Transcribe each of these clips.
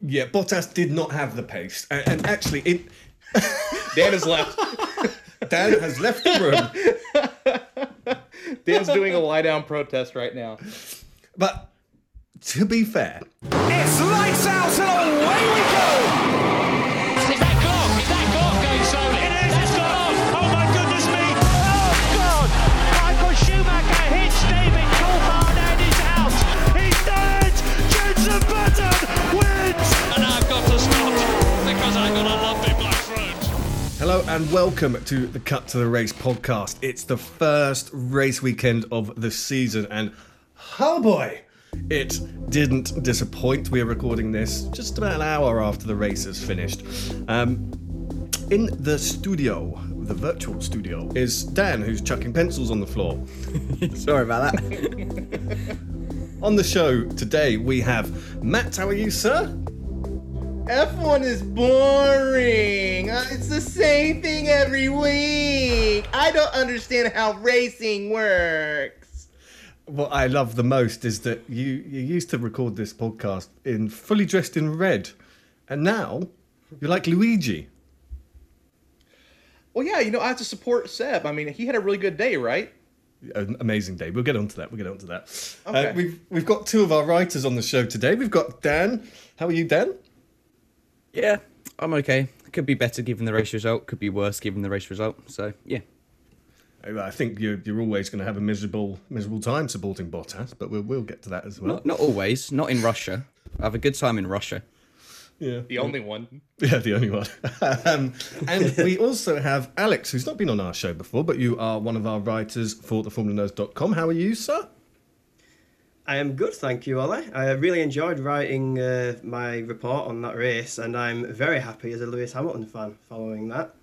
Yeah, Bottas did not have the pace, and, and actually, it. Dan has left. Dan has left the room. Dan's doing a lie down protest right now. But to be fair, It's lights out and away we go! And welcome to the Cut to the Race podcast. It's the first race weekend of the season, and oh boy, it didn't disappoint. We are recording this just about an hour after the race has finished. Um, in the studio, the virtual studio, is Dan, who's chucking pencils on the floor. Sorry about that. On the show today, we have Matt. How are you, sir? F1 is boring. Uh, it's the same thing every week. I don't understand how racing works. What I love the most is that you you used to record this podcast in fully dressed in red, and now you're like Luigi. Well, yeah, you know, I have to support Seb. I mean, he had a really good day, right? An amazing day. We'll get onto that. We'll get onto that. Okay. Uh, we've we've got two of our writers on the show today. We've got Dan. How are you, Dan? Yeah, I'm okay. Could be better given the race result. Could be worse given the race result. So yeah. I think you're you're always going to have a miserable miserable time supporting Bottas, but we'll we'll get to that as well. Not, not always. Not in Russia. I have a good time in Russia. Yeah. The only one. Yeah, the only one. um, and we also have Alex, who's not been on our show before, but you are one of our writers for theformulanerds.com. How are you, sir? I am good, thank you, Ollie. I really enjoyed writing uh, my report on that race, and I'm very happy as a Lewis Hamilton fan following that.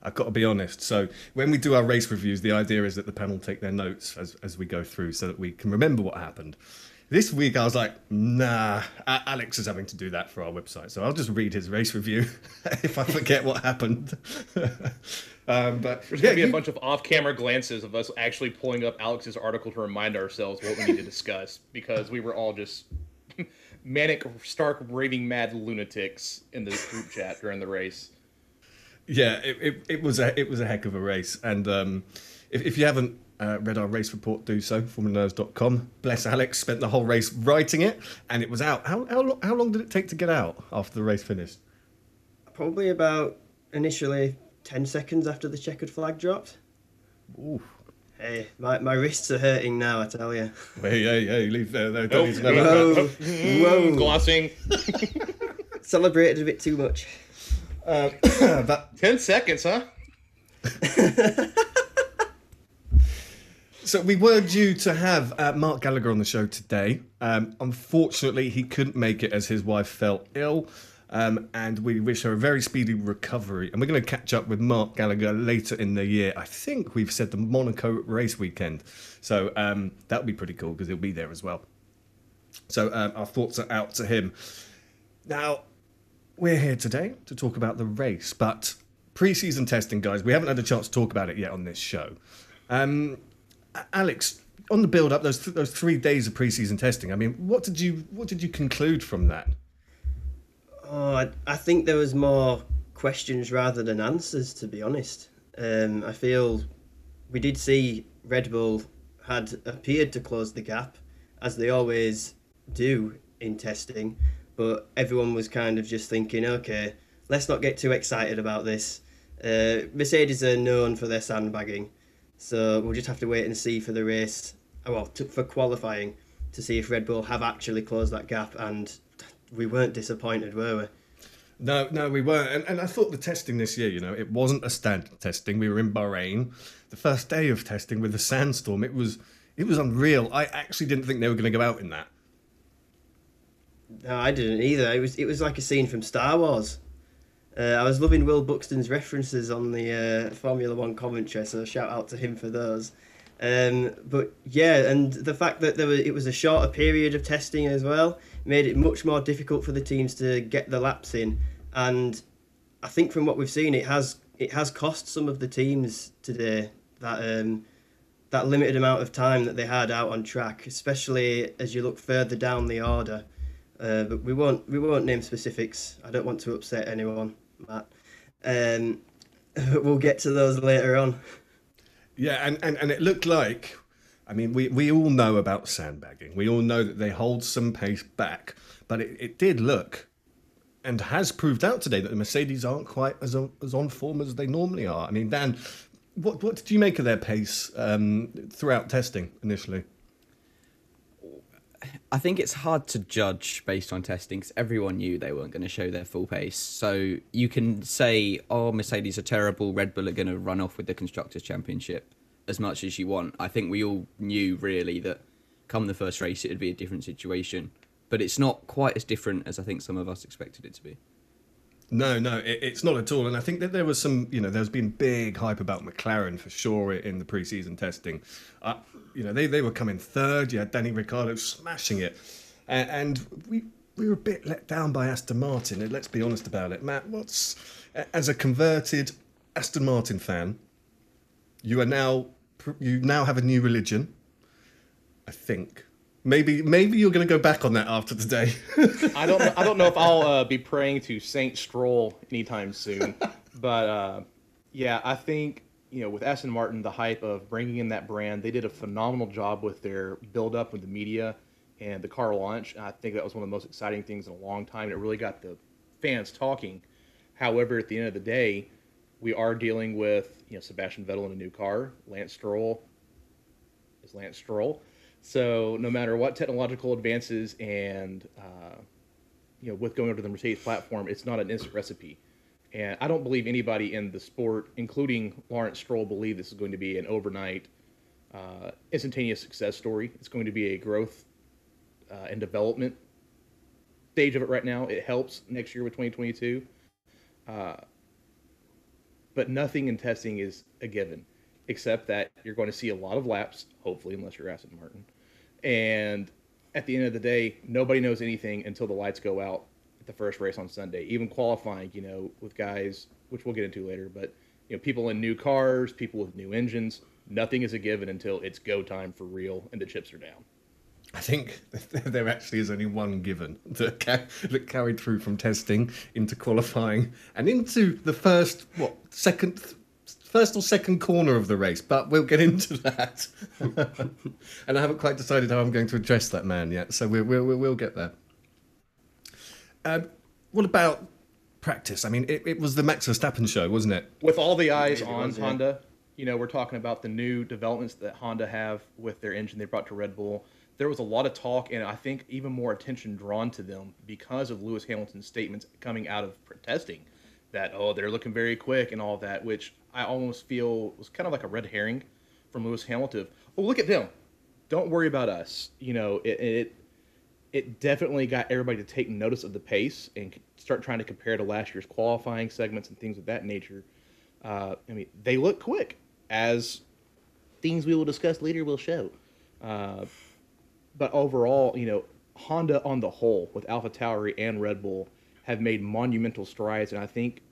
I've got to be honest. So when we do our race reviews, the idea is that the panel take their notes as, as we go through so that we can remember what happened. This week I was like, nah, Alex is having to do that for our website. So I'll just read his race review if I forget what happened. um, but There's yeah, going to be a bunch of off camera glances of us actually pulling up Alex's article to remind ourselves what we need to discuss because we were all just manic, stark, raving mad lunatics in the group chat during the race. Yeah, it, it, it was a it was a heck of a race, and um, if, if you haven't uh, read our race report, do so. FormulaNerds.com. Bless Alex, spent the whole race writing it, and it was out. How how, how long did it take to get out after the race finished? Probably about initially 10 seconds after the checkered flag dropped. Ooh. Hey, my, my wrists are hurting now, I tell you. Hey, hey, hey, leave there. No, Nope. don't need to know about Whoa, whoa. Glossing. Celebrated a bit too much. that. 10 seconds, huh? So we were due to have uh, Mark Gallagher on the show today. Um, unfortunately, he couldn't make it as his wife fell ill. Um, and we wish her a very speedy recovery. And we're going to catch up with Mark Gallagher later in the year. I think we've said the Monaco race weekend. So um, that'll be pretty cool because he'll be there as well. So um, our thoughts are out to him. Now, we're here today to talk about the race, but pre-season testing, guys, we haven't had a chance to talk about it yet on this show. Um, Alex, on the build-up, those th- those three days of pre-season testing. I mean, what did you what did you conclude from that? Oh, I, I think there was more questions rather than answers, to be honest. Um, I feel we did see Red Bull had appeared to close the gap, as they always do in testing, but everyone was kind of just thinking, okay, let's not get too excited about this. Uh, Mercedes are known for their sandbagging, so we'll just have to wait and see for the race, oh, well, to, for qualifying, to see if Red Bull have actually closed that gap, and we weren't disappointed, were we? No, no, we weren't. And, and I thought the testing this year, you know, it wasn't a standard testing. We were in Bahrain, the first day of testing with the sandstorm. It was it was unreal. I actually didn't think they were going to go out in that. No, I didn't either. It was it was like a scene from Star Wars. Uh, I was loving Will Buxton's references on the uh, Formula One commentary, so shout out to him for those. Um, but yeah, and the fact that there was, it was a shorter period of testing as well made it much more difficult for the teams to get the laps in. And I think from what we've seen, it has it has cost some of the teams today that um, that limited amount of time that they had out on track, especially as you look further down the order. Uh, but we won't we won't name specifics. I don't want to upset anyone, Matt. Um, we'll get to those later on. Yeah, and, and, and it looked like, I mean, we, we all know about sandbagging. We all know that they hold some pace back, but it, it did look and has proved out today that the Mercedes aren't quite as on, as on form as they normally are. I mean, Dan, what what did you make of their pace um, throughout testing initially? I think it's hard to judge based on testing because everyone knew they weren't going to show their full pace. So you can say, oh, Mercedes are terrible, Red Bull are going to run off with the Constructors' Championship as much as you want. I think we all knew really that come the first race, it would be a different situation. But it's not quite as different as I think some of us expected it to be. No, no, it, it's not at all. And I think that there was some, you know, there's been big hype about McLaren for sure in the preseason testing. Uh, you know, they, they were coming third. You had Danny Ricciardo smashing it. And, and we we were a bit let down by Aston Martin. And let's be honest about it. Matt, what's, as a converted Aston Martin fan, you are now, you now have a new religion, I think. Maybe maybe you're going to go back on that after today. I don't know, I don't know if I'll uh, be praying to Saint Stroll anytime soon, but uh, yeah, I think you know with Aston Martin, the hype of bringing in that brand, they did a phenomenal job with their build up with the media and the car launch. I think that was one of the most exciting things in a long time. and It really got the fans talking. However, at the end of the day, we are dealing with you know Sebastian Vettel in a new car, Lance Stroll is Lance Stroll. So no matter what technological advances and uh, you know with going over to the Mercedes platform, it's not an instant recipe. And I don't believe anybody in the sport, including Lawrence Stroll, believe this is going to be an overnight, uh, instantaneous success story. It's going to be a growth uh, and development stage of it right now. It helps next year with 2022, uh, but nothing in testing is a given, except that you're going to see a lot of laps, hopefully, unless you're Aston Martin and at the end of the day, nobody knows anything until the lights go out at the first race on Sunday. Even qualifying, you know, with guys, which we'll get into later, but you know, people in new cars, people with new engines, nothing is a given until it's go time for real and the chips are down. I think there actually is only one given that, ca- that carried through from testing into qualifying and into the first, what, second, first or second corner of the race, but we'll get into that. and I haven't quite decided how I'm going to address that man yet, so we'll, we'll, we'll get there. Um, what about practice? I mean, it, it was the Max Verstappen show, wasn't it? With all the eyes It on was, yeah. Honda, you know, we're talking about the new developments that Honda have with their engine they brought to Red Bull. There was a lot of talk and I think even more attention drawn to them because of Lewis Hamilton's statements coming out of testing that oh they're looking very quick and all that, which I almost feel was kind of like a red herring from Lewis Hamilton. Oh look at them, don't worry about us. You know it. it it definitely got everybody to take notice of the pace and start trying to compare to last year's qualifying segments and things of that nature. Uh, I mean, they look quick, as things we will discuss later will show. Uh, but overall, you know, Honda on the whole, with Alpha Tauri and Red Bull, have made monumental strides, and I think,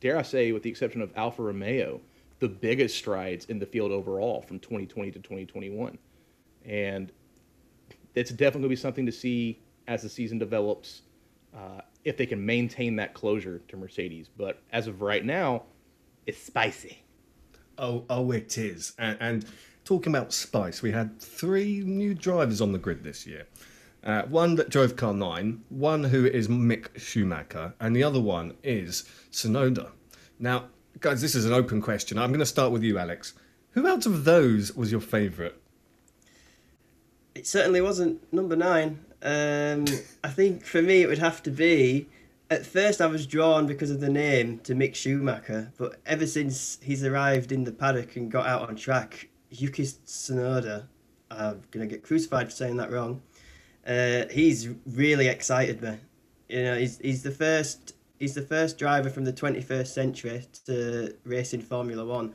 dare I say, with the exception of Alfa Romeo, the biggest strides in the field overall from 2020 to 2021. And it's definitely going to be something to see as the season develops uh, if they can maintain that closure to Mercedes. But as of right now, it's spicy. Oh, oh, it is. And, and talking about Spice, we had three new drivers on the grid this year. Uh, one that drove car nine, one who is Mick Schumacher, and the other one is Tsunoda. Now, guys, this is an open question. I'm going to start with you, Alex. Who out of those was your favourite? It certainly wasn't number nine. Um, I think for me it would have to be. At first, I was drawn because of the name to Mick Schumacher, but ever since he's arrived in the paddock and got out on track, Yuki Tsunoda, I'm gonna get crucified for saying that wrong. Uh, he's really excited me. You know, he's he's the first. He's the first driver from the 21st century to race in Formula One,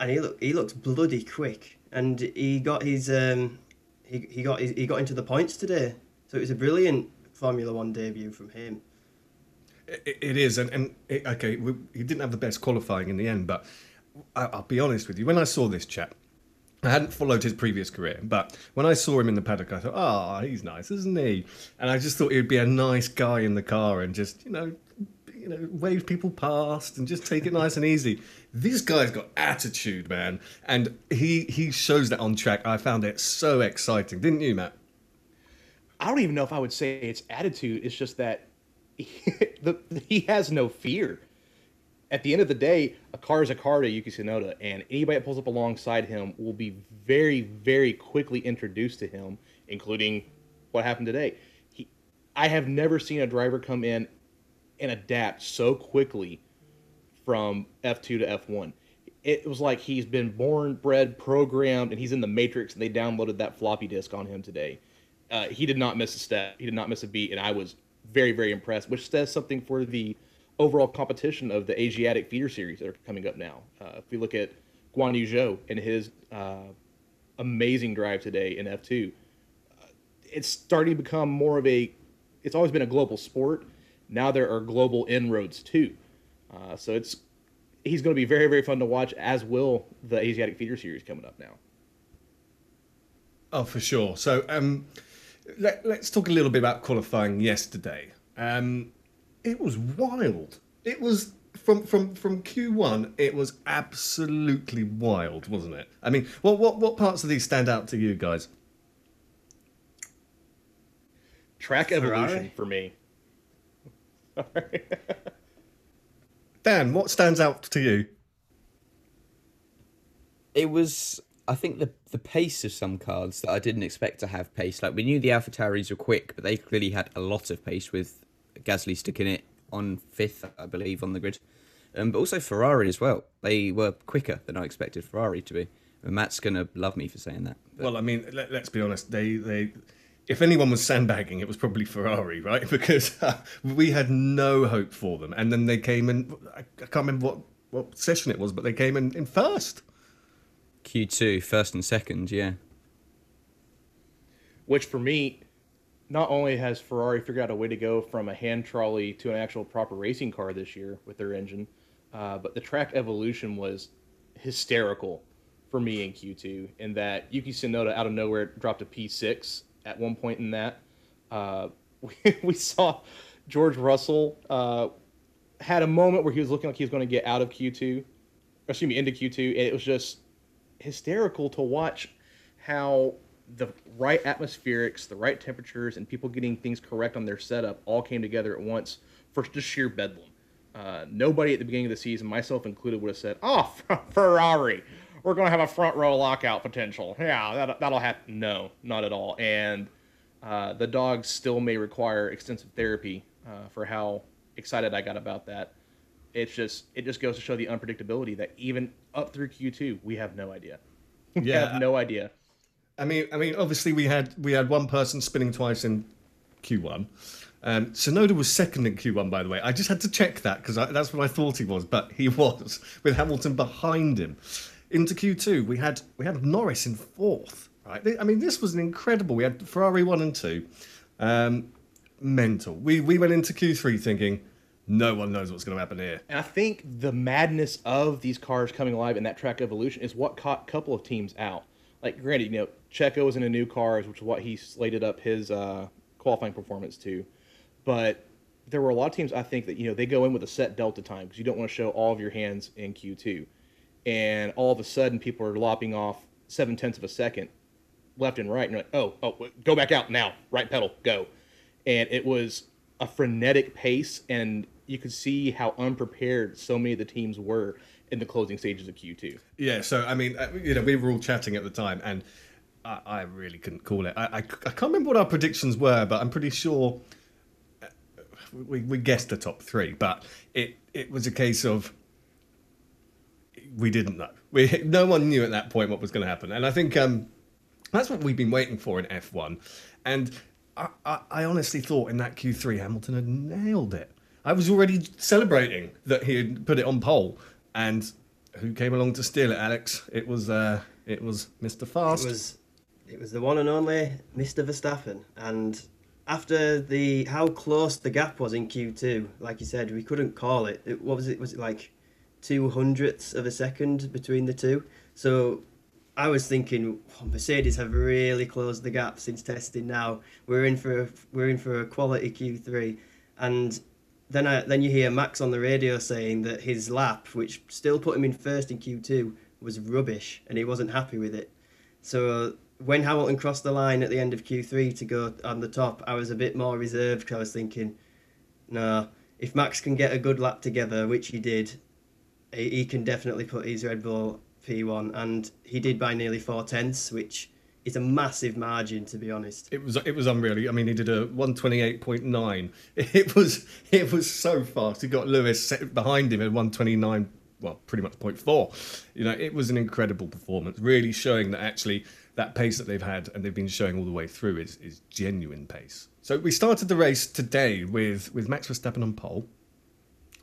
and he look he looks bloody quick, and he got his um, he, he got his, he got into the points today, so it was a brilliant Formula One debut from him. It, it is, and, and it, okay, we, he didn't have the best qualifying in the end, but I, I'll be honest with you. When I saw this chap, I hadn't followed his previous career, but when I saw him in the paddock, I thought, "Ah, oh, he's nice, isn't he?" And I just thought he'd be a nice guy in the car and just, you know, you know, wave people past and just take it nice and easy. This guy's got attitude, man, and he he shows that on track. I found it so exciting, didn't you, Matt? I don't even know if I would say it's attitude. It's just that he, the, he has no fear. At the end of the day, a car is a car to Yuki Tsunoda, and anybody that pulls up alongside him will be very, very quickly introduced to him, including what happened today. He, I have never seen a driver come in and adapt so quickly from F2 to F1. It was like he's been born, bred, programmed, and he's in the matrix, and they downloaded that floppy disk on him today. Uh, he did not miss a step. He did not miss a beat, and I was very, very impressed, which says something for the overall competition of the Asiatic feeder series that are coming up now. Uh, if we look at Guan Yu Zhou and his uh, amazing drive today in F2, uh, it's starting to become more of a. It's always been a global sport. Now there are global inroads too. Uh, so it's he's going to be very, very fun to watch, as will the Asiatic feeder series coming up now. Oh, for sure. So, um, let, us talk a little bit about qualifying yesterday. Um, it was wild. It was from from from Q1. It was absolutely wild, wasn't it? I mean, what what what parts of these stand out to you guys? Track evolution for me. Dan, what stands out to you? It was I think the the pace of some cards that I didn't expect to have pace. Like we knew the AlphaTauris were quick, but they clearly had a lot of pace with Gasly sticking it on fifth, I believe, on the grid. Um, but also Ferrari as well. They were quicker than I expected Ferrari to be. And Matt's gonna love me for saying that. But... Well, I mean, let, us be honest. They they if anyone was sandbagging, it was probably Ferrari, right? Because uh, we had no hope for them, and then they came in. I, I can't remember what what session it was, but they came in in first. Q2, first and second, yeah. Which for me, not only has Ferrari figured out a way to go from a hand trolley to an actual proper racing car this year with their engine, uh, but the track evolution was hysterical for me in Q2 in that Yuki Tsunoda out of nowhere dropped a P6 at one point in that. Uh, we, we saw George Russell uh, had a moment where he was looking like he was going to get out of Q2, excuse me, into Q2, and it was just hysterical to watch how the right atmospherics, the right temperatures, and people getting things correct on their setup all came together at once for just sheer bedlam. Uh, nobody at the beginning of the season, myself included, would have said, "Oh, Ferrari, we're going to have a front row lockout potential." Yeah, that, that'll happen. No, not at all. And uh, the dogs still may require extensive therapy uh, for how excited I got about that. It's just it just goes to show the unpredictability that even up through Q2, we have no idea. We yeah. have no idea. I mean, I mean, obviously we had we had one person spinning twice in Q1. Um, Tsunoda was second in Q1, by the way. I just had to check that because that's what I thought he was, but he was with Hamilton behind him. Into Q2, we had we had Norris in fourth. Right? I mean, this was an incredible. We had Ferrari one and two. Um, mental. We we went into Q3 thinking no one knows what's going to happen here. And I think the madness of these cars coming alive in that track evolution is what caught a couple of teams out. Like, granted, you know, Checo was in a new car, which is what he slated up his uh, qualifying performance to. But there were a lot of teams, I think, that, you know, they go in with a set delta time because you don't want to show all of your hands in Q2. And all of a sudden, people are lopping off seven tenths of a second left and right. And you're like, oh, oh, go back out now. Right pedal, go. And it was a frenetic pace. And you could see how unprepared so many of the teams were in the closing stages of Q2. Yeah, so I mean, uh, you know, we were all chatting at the time, and I, I really couldn't call it. I, I, I, can't remember what our predictions were, but I'm pretty sure uh, we, we guessed the top three. But it it was a case of we didn't know. We no one knew at that point what was going to happen, and I think um, that's what we've been waiting for in F1. And I, I, I honestly thought in that Q3 Hamilton had nailed it. I was already celebrating that he had put it on pole, and who came along to steal it, Alex? It was uh, it was Mr. Fast. It was it was the one and only Mr. Verstappen. And after the how close the gap was in Q2, like you said, we couldn't call it. it what was it? Was it like two hundredths of a second between the two? So I was thinking oh, Mercedes have really closed the gap since testing. Now we're in for a, we're in for a quality Q3, and then I, then you hear Max on the radio saying that his lap, which still put him in first in Q2, was rubbish, and he wasn't happy with it. So when Hamilton crossed the line at the end of Q3 to go on the top, I was a bit more reserved because I was thinking, no, if Max can get a good lap together, which he did, he, he can definitely put his Red Bull P1, and he did by nearly four tenths, which is a massive margin to be honest. It was it was unreal. I mean, he did a one twenty eight point nine. It was it was so fast. He got Lewis behind him at one twenty nine. Well, pretty much point four. You know, it was an incredible performance. Really showing that actually that pace that they've had and they've been showing all the way through is is genuine pace. So we started the race today with with Max Verstappen on pole,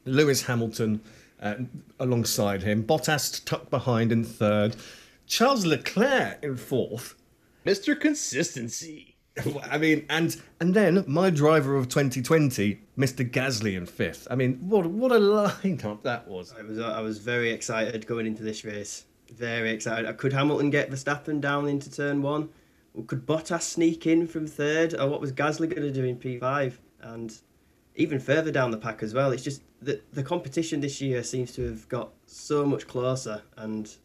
Lewis Hamilton uh, alongside him, Bottas tucked behind in third, Charles Leclerc in fourth. Mr. Consistency. I mean, and and then my driver of 2020, Mr. Gasly in fifth. I mean, what what a lineup that was. I was I was very excited going into this race. Very excited. Could Hamilton get Verstappen down into turn one? Or could Bottas sneak in from third? Or what was Gasly going to do in P5? And even further down the pack as well. It's just that the competition this year seems to have got so much closer and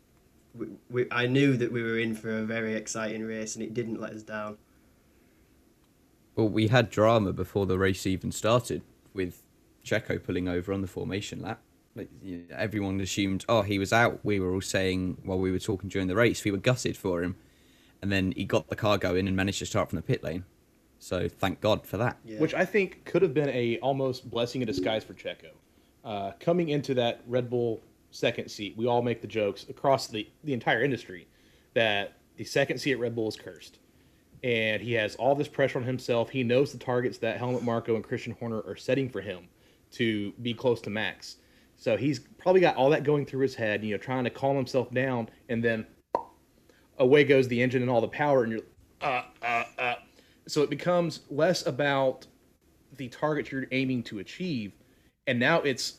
we, we, I knew that we were in for a very exciting race, and it didn't let us down. Well, we had drama before the race even started, with Checo pulling over on the formation lap. Like, you know, everyone assumed, oh, he was out. We were all saying while we were talking during the race, we were gutted for him, and then he got the car going and managed to start from the pit lane. So thank God for that. Yeah. Which I think could have been a almost blessing in disguise for Checo. Uh, coming into that Red Bull second seat, we all make the jokes across the, the entire industry that the second seat at Red Bull is cursed. And he has all this pressure on himself. He knows the targets that Helmut Marko and Christian Horner are setting for him to be close to max. So he's probably got all that going through his head, you know, trying to calm himself down, and then away goes the engine and all the power, and you're uh uh uh. So it becomes less about the target you're aiming to achieve, and now it's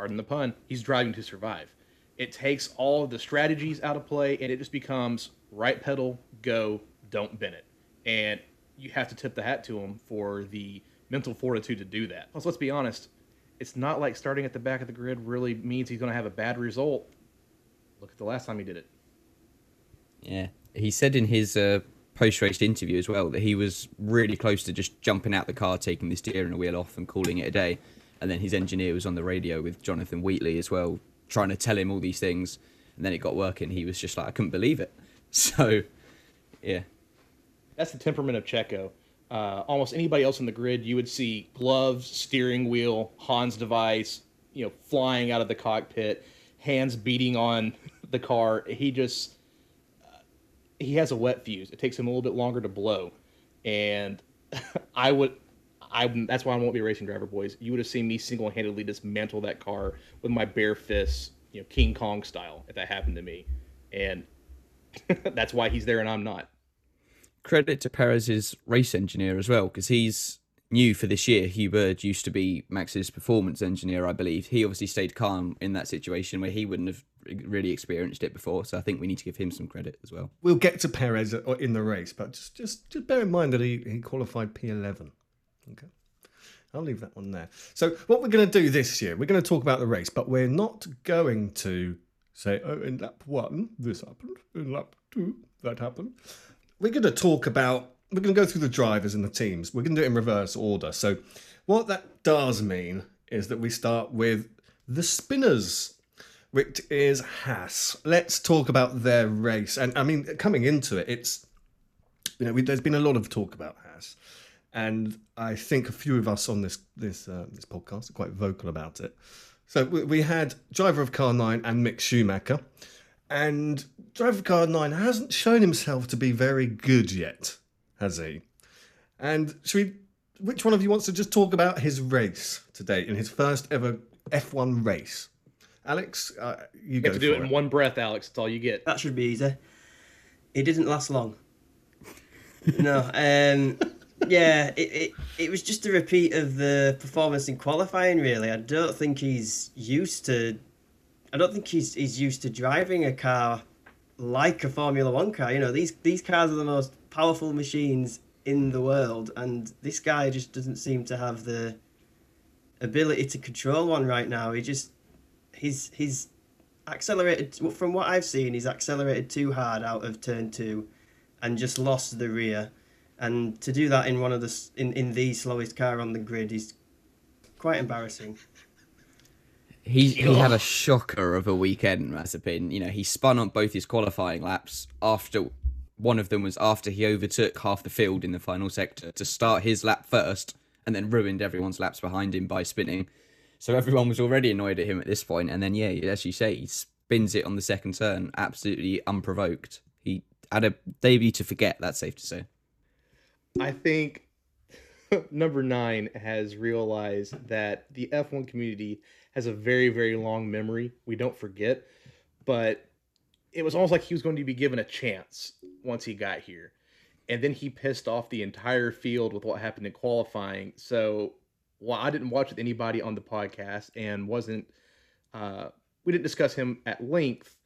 pardon the pun, he's driving to survive. It takes all of the strategies out of play and it just becomes right pedal, go, don't bend it. And you have to tip the hat to him for the mental fortitude to do that. Plus, let's be honest, it's not like starting at the back of the grid really means he's going to have a bad result. Look at the last time he did it. Yeah. He said in his uh, post race interview as well that he was really close to just jumping out the car, taking the steering wheel off, and calling it a day and then his engineer was on the radio with Jonathan Wheatley as well, trying to tell him all these things, and then it got working. He was just like, I couldn't believe it. So, yeah, that's the temperament of Checo. Uh, almost anybody else in the grid, you would see gloves, steering wheel, Hans device, you know, flying out of the cockpit, hands beating on the car. He just uh, he has a wet fuse. It takes him a little bit longer to blow, and I would I that's why I won't be a racing driver, boys. You would have seen me single handedly dismantle that car with my bare fists, you know, King Kong style, if that happened to me. And that's why he's there and I'm not. Credit to Perez's race engineer as well, because he's new for this year. Hugh Bird used to be Max's performance engineer, I believe. He obviously stayed calm in that situation where he wouldn't have really experienced it before. So I think we need to give him some credit as well. We'll get to Perez in the race, but just just, just bear in mind that he, he qualified P11. Okay. I'll leave that one there. So, what we're going to do this year, we're going to talk about the race, but we're not going to say, oh, in lap one, this happened. In lap two, that happened. We're going to talk about, we're going to go through the drivers and the teams. We're going to do it in reverse order. So, what that does mean is that we start with the spinners, which is Haas. Let's talk about their race. And I mean, coming into it, it's, you know, we, there's been a lot of talk about Haas and I think a few of us on this this uh, this podcast are quite vocal about it. So we, we had driver of car nine and Mick Schumacher, and driver of car nine hasn't shown himself to be very good yet, has he? And should we? Which one of you wants to just talk about his race today in his first ever F1 race. Alex, uh, you You go have to do for it in one breath, Alex. That's all you get. That should be easy. It didn't last long. no, um, yeah, it, it it was just a repeat of the performance in qualifying. Really, I don't think he's used to. I don't think he's he's used to driving a car like a Formula One car. You know, these these cars are the most powerful machines in the world, and this guy just doesn't seem to have the ability to control one right now. He just he's he's accelerated from what I've seen. He's accelerated too hard out of turn two, and just lost the rear. And to do that in one of the in in the slowest car on the grid is quite embarrassing. He he had a shocker of a weekend, Mazepin. You know, he spun on both his qualifying laps after one of them was after he overtook half the field in the final sector to start his lap first and then ruined everyone's laps behind him by spinning. So everyone was already annoyed at him at this point, and then yeah, as you say, he spins it on the second turn, absolutely unprovoked. He had a debut to forget. That's safe to say. I think number nine has realized that the F1 community has a very, very long memory. We don't forget, but it was almost like he was going to be given a chance once he got here. And then he pissed off the entire field with what happened in qualifying. So while I didn't watch with anybody on the podcast and wasn't, uh, we didn't discuss him at length,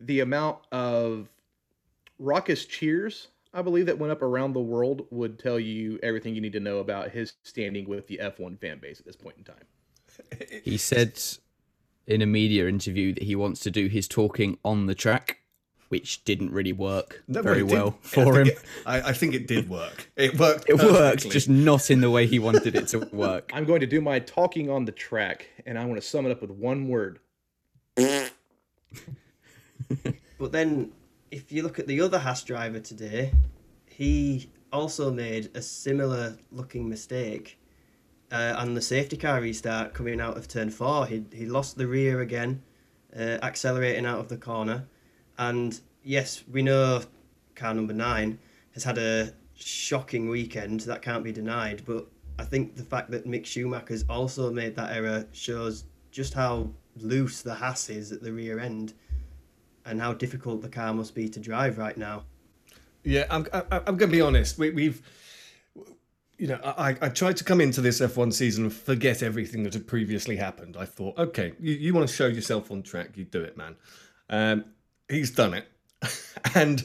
the amount of raucous cheers I believe that went up around the world would tell you everything you need to know about his standing with the F1 fan base at this point in time. He said in a media interview that he wants to do his talking on the track, which didn't really work No, very it did- well I for think him. It, I, I think it did work. It worked. It worked, just not in the way he wanted it to work. I'm going to do my talking on the track, and I want to sum it up with one word. But then, if you look at the other Haas driver today, he also made a similar looking mistake uh, on the safety car restart coming out of turn four. He, he lost the rear again, uh, accelerating out of the corner. And yes, we know car number nine has had a shocking weekend, that can't be denied. But I think the fact that Mick Schumacher's also made that error shows just how loose the Haas is at the rear end and how difficult the car must be to drive right now. Yeah, I'm. I'm going to be honest. We, we've, you know, I, I tried to come into this F1 season and forget everything that had previously happened. I thought, okay, you, you want to show yourself on track, you do it, man. Um, he's done it, and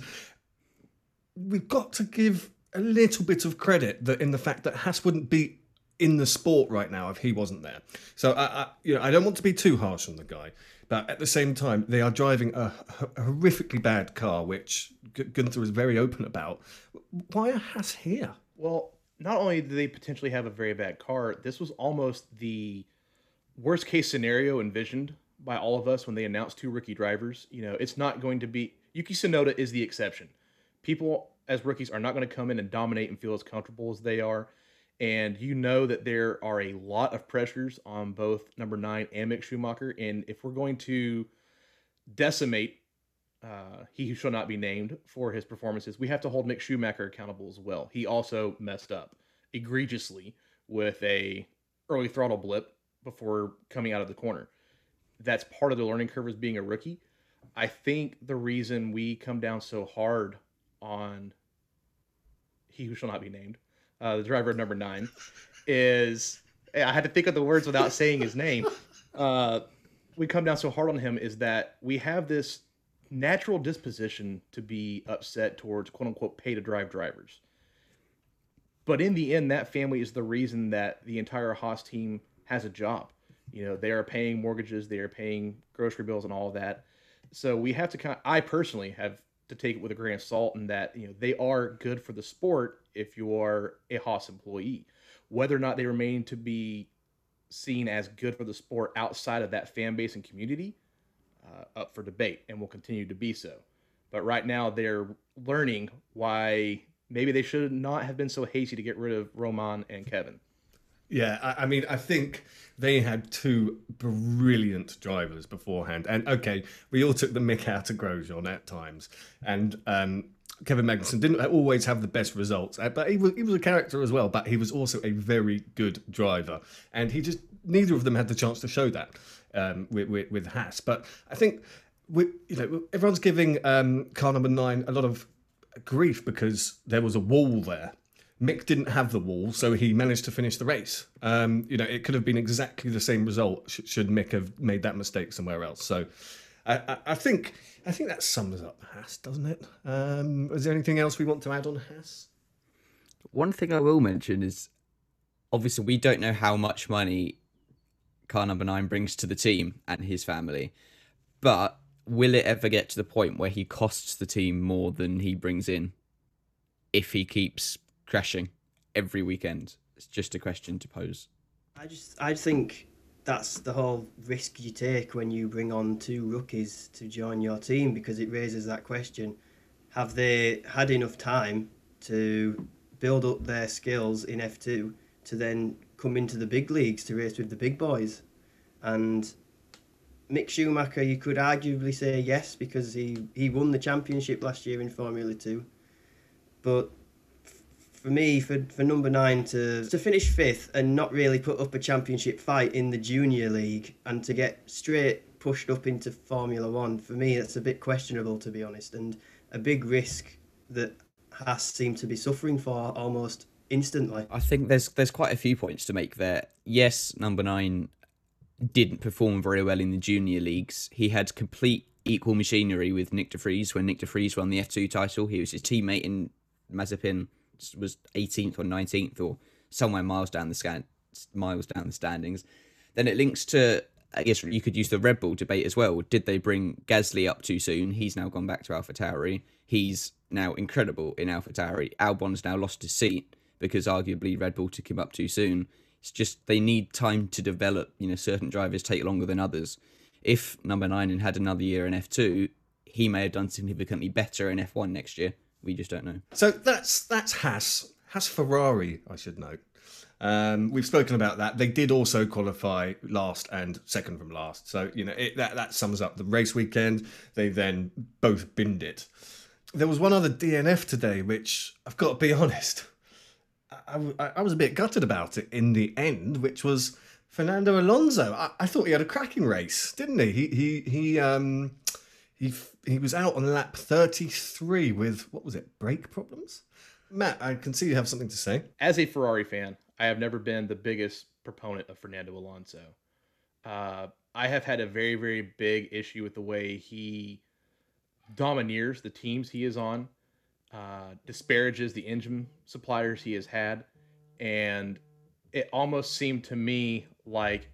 we've got to give a little bit of credit that in the fact that Haas wouldn't be in the sport right now if he wasn't there. So I, I you know, I don't want to be too harsh on the guy, but at the same time, they are driving a, a horrifically bad car, which Gu- Gunther is very open about. Why a Haas here? Well, not only do they potentially have a very bad car, this was almost the worst case scenario envisioned by all of us when they announced two rookie drivers. You know, it's not going to be Yuki Tsunoda is the exception. People as rookies are not going to come in and dominate and feel as comfortable as they are. And you know that there are a lot of pressures on both number nine and Mick Schumacher. And if we're going to decimate uh, he who shall not be named for his performances, we have to hold Mick Schumacher accountable as well. He also messed up egregiously with a early throttle blip before coming out of the corner. That's part of the learning curve as being a rookie. I think the reason we come down so hard on he who shall not be named, uh, the driver of number nine, is I had to think of the words without saying his name. Uh, we come down so hard on him is that we have this natural disposition to be upset towards quote unquote pay to drive drivers. But in the end, that family is the reason that the entire Haas team has a job. You know, they are paying mortgages, they are paying grocery bills and all of that. So we have to kind of, I personally have to take it with a grain of salt and that, you know, they are good for the sport if you are a Haas employee. Whether or not they remain to be seen as good for the sport outside of that fan base and community, uh, up for debate and will continue to be so. But right now, they're learning why maybe they should not have been so hasty to get rid of Romain and Kevin. Yeah, I, I mean, I think they had two brilliant drivers beforehand, and okay, we all took the mick out of Grosjean at times, and um, Kevin Magnussen didn't always have the best results, uh, but he was he was a character as well. But he was also a very good driver, and he just neither of them had the chance to show that um, with, with with Haas. But I think we, you know everyone's giving um, car number nine a lot of grief because there was a wall there. Mick didn't have the wall, so he managed to finish the race. Um, you know, it could have been exactly the same result sh- should Mick have made that mistake somewhere else. So, I, I, I think I think that sums up Haas, doesn't it? Um, is there anything else we want to add on Haas? One thing I will mention is obviously we don't know how much money car number nine brings to the team and his family, but will it ever get to the point where he costs the team more than he brings in if he keeps crashing every weekend? It's just a question to pose. I just I think that's the whole risk you take when you bring on two rookies to join your team because it raises that question: Have they had enough time to build up their skills in F two to then come into the big leagues to race with the big boys? And Mick Schumacher, you could arguably say yes because he, he won the championship last year in Formula Two, but for me, for, for number nine to, to finish fifth and not really put up a championship fight in the junior league and to get straight pushed up into Formula One, for me, that's a bit questionable, to be honest, and a big risk that Haas seem to be suffering for almost instantly. I think there's there's quite a few points to make there. Yes, number nine didn't perform very well in the junior leagues. He had complete equal machinery with Nyck De Vries when Nyck De Vries won the F2 title. He was his teammate in Mazepin was 18th or 19th or somewhere miles down the scan miles down the standings. Then it links to I guess you could use the Red Bull debate as well. Did they bring Gasly up too soon? He's now gone back to AlphaTauri. He's now incredible in AlphaTauri. Albon's now lost his seat because arguably Red Bull took him up too soon. It's just they need time to develop. You know, certain drivers take longer than others. If number nine had another year in F2, he may have done significantly better in F1 next year. We just don't know. So that's that's Haas. Haas Ferrari, I should note. Um, we've spoken about that. They did also qualify last and second from last. So you know it, that that sums up the race weekend. They then both binned it. There was one other DNF today, which I've got to be honest, I, I, I was a bit gutted about it in the end, which was Fernando Alonso. I, I thought he had a cracking race, didn't he? He he he um he he was out on lap 33 with what was it brake problems matt i can see you have something to say As a Ferrari fan, I have never been the biggest proponent of Fernando Alonso. Uh, I have had a very, very big issue with the way he domineers the teams he is on, uh, disparages the engine suppliers he has had, and it almost seemed to me like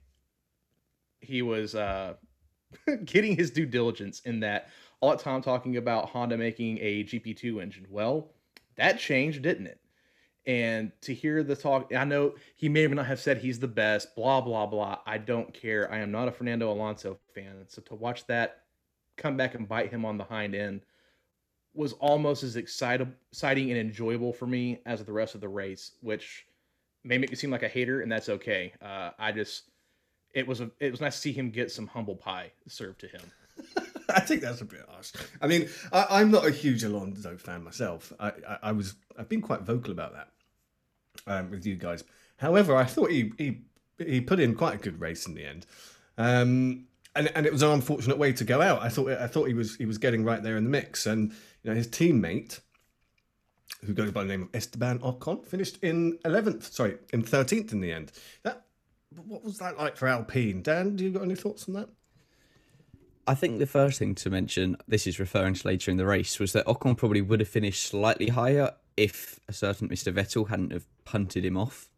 he was uh, getting his due diligence in that all the time talking about Honda making a GP2 engine. Well, that changed, didn't it? And to hear the talk, I know he may or may not have said he's the best, blah, blah, blah. I don't care. I am not a Fernando Alonso fan. So to watch that come back and bite him on the hind end was almost as exciting and enjoyable for me as the rest of the race, which may make me seem like a hater, and that's okay. Uh, I just, it was a, it was nice to see him get some humble pie served to him. i think that's a bit harsh i mean I, i'm not a huge alonso fan myself I, I i was i've been quite vocal about that um, with you guys however i thought he he he put in quite a good race in the end um and, and it was an unfortunate way to go out. I thought I thought he was he was getting right there in the mix, and you know his teammate, who goes by the name of Esteban Ocon, finished in eleventh. Sorry, in thirteenth in the end. That what was that like for Alpine? Dan, do you got any thoughts on that? I think the first thing to mention, this is referring to later in the race, was that Ocon probably would have finished slightly higher if a certain Mr. Vettel hadn't have punted him off.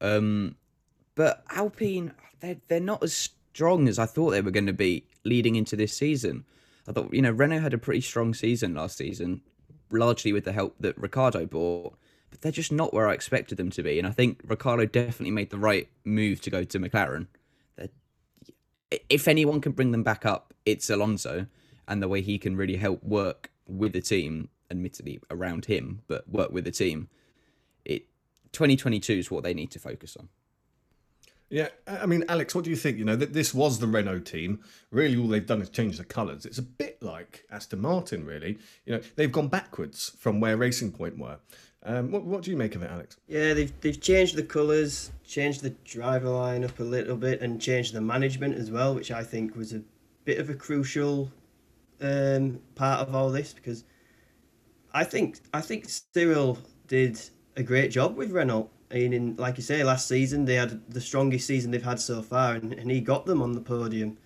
Um, but Alpine, they're, they're not as strong as I thought they were going to be leading into this season. I thought, you know, Renault had a pretty strong season last season, largely with the help that Ricciardo brought, but they're just not where I expected them to be. And I think Ricciardo definitely made the right move to go to McLaren. If anyone can bring them back up, it's Alonso, and the way he can really help work with the team, admittedly around him, but work with the team. It 2022 is what they need to focus on. Yeah, I mean, Alex, what do you think? You know, that this was the Renault team. Really, all they've done is change the colours. It's a bit like Aston Martin, really. You know, they've gone backwards from where Racing Point were. Um, what, what do you make of it, Alex? Yeah, they've they've changed the colours, changed the driver line up a little bit, and changed the management as well, which I think was a bit of a crucial um, part of all this because I think I think Cyril did a great job with Renault. I mean, in, like you say, last season they had the strongest season they've had so far, and, and he got them on the podium.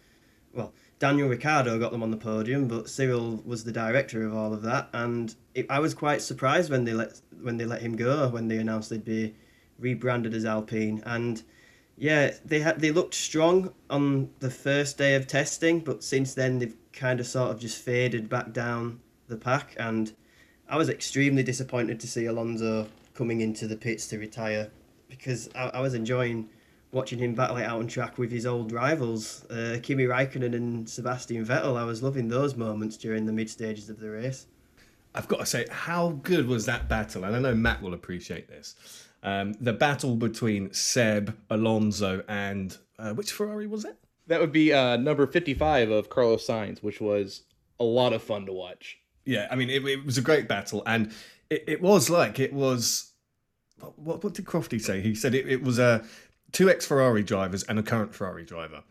Well, Daniel Ricciardo got them on the podium, but Cyril was the director of all of that, and it, I was quite surprised when they let when they let him go when they announced they'd be rebranded as Alpine, and yeah, they had they looked strong on the first day of testing, but since then they've kind of sort of just faded back down the pack, and I was extremely disappointed to see Alonso coming into the pits to retire because I, I was enjoying watching him battle it out on track with his old rivals, uh, Kimi Raikkonen and Sebastian Vettel. I was loving those moments during the mid stages of the race. I've got to say, how good was that battle? And I know Matt will appreciate this. Um, the battle between Seb, Alonso, and uh, which Ferrari was it? That would be uh, number 55 of Carlos Sainz, which was a lot of fun to watch. Yeah, I mean, it, it was a great battle, and it, it was like it was. What, what did Crofty say? He said it, it was a two ex Ferrari drivers and a current Ferrari driver,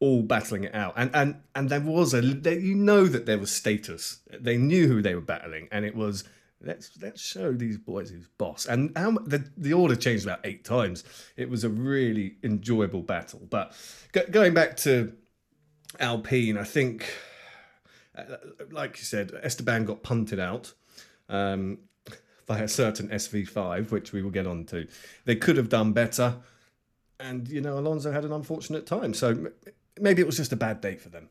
all battling it out, and and and there was a you know that there was status. They knew who they were battling, and it was let's let's show these boys who's boss. And how the the order changed about eight times. It was a really enjoyable battle. But go, going back to Alpine, I think, uh, like you said, Esteban got punted out. Um, by a certain SV5, which we will get on to. They could have done better. And, you know, Alonso had an unfortunate time. So maybe it was just a bad day for them.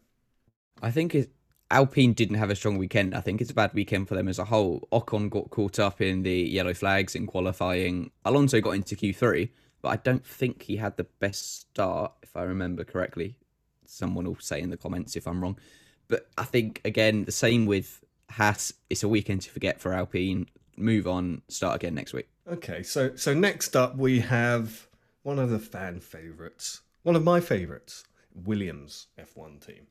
I think it, Alpine didn't have a strong weekend. I think it's a bad weekend for them as a whole. Ocon got caught up in the yellow flags in qualifying. Alonso got into Q3, but I don't think he had the best start, if I remember correctly. Someone will say in the comments if I'm wrong. But I think, again, the same with Haas. It's a weekend to forget for Alpine. Move on, start again next week. Okay, so so next up we have one of the fan favourites, one of my favourites, Williams F1 team.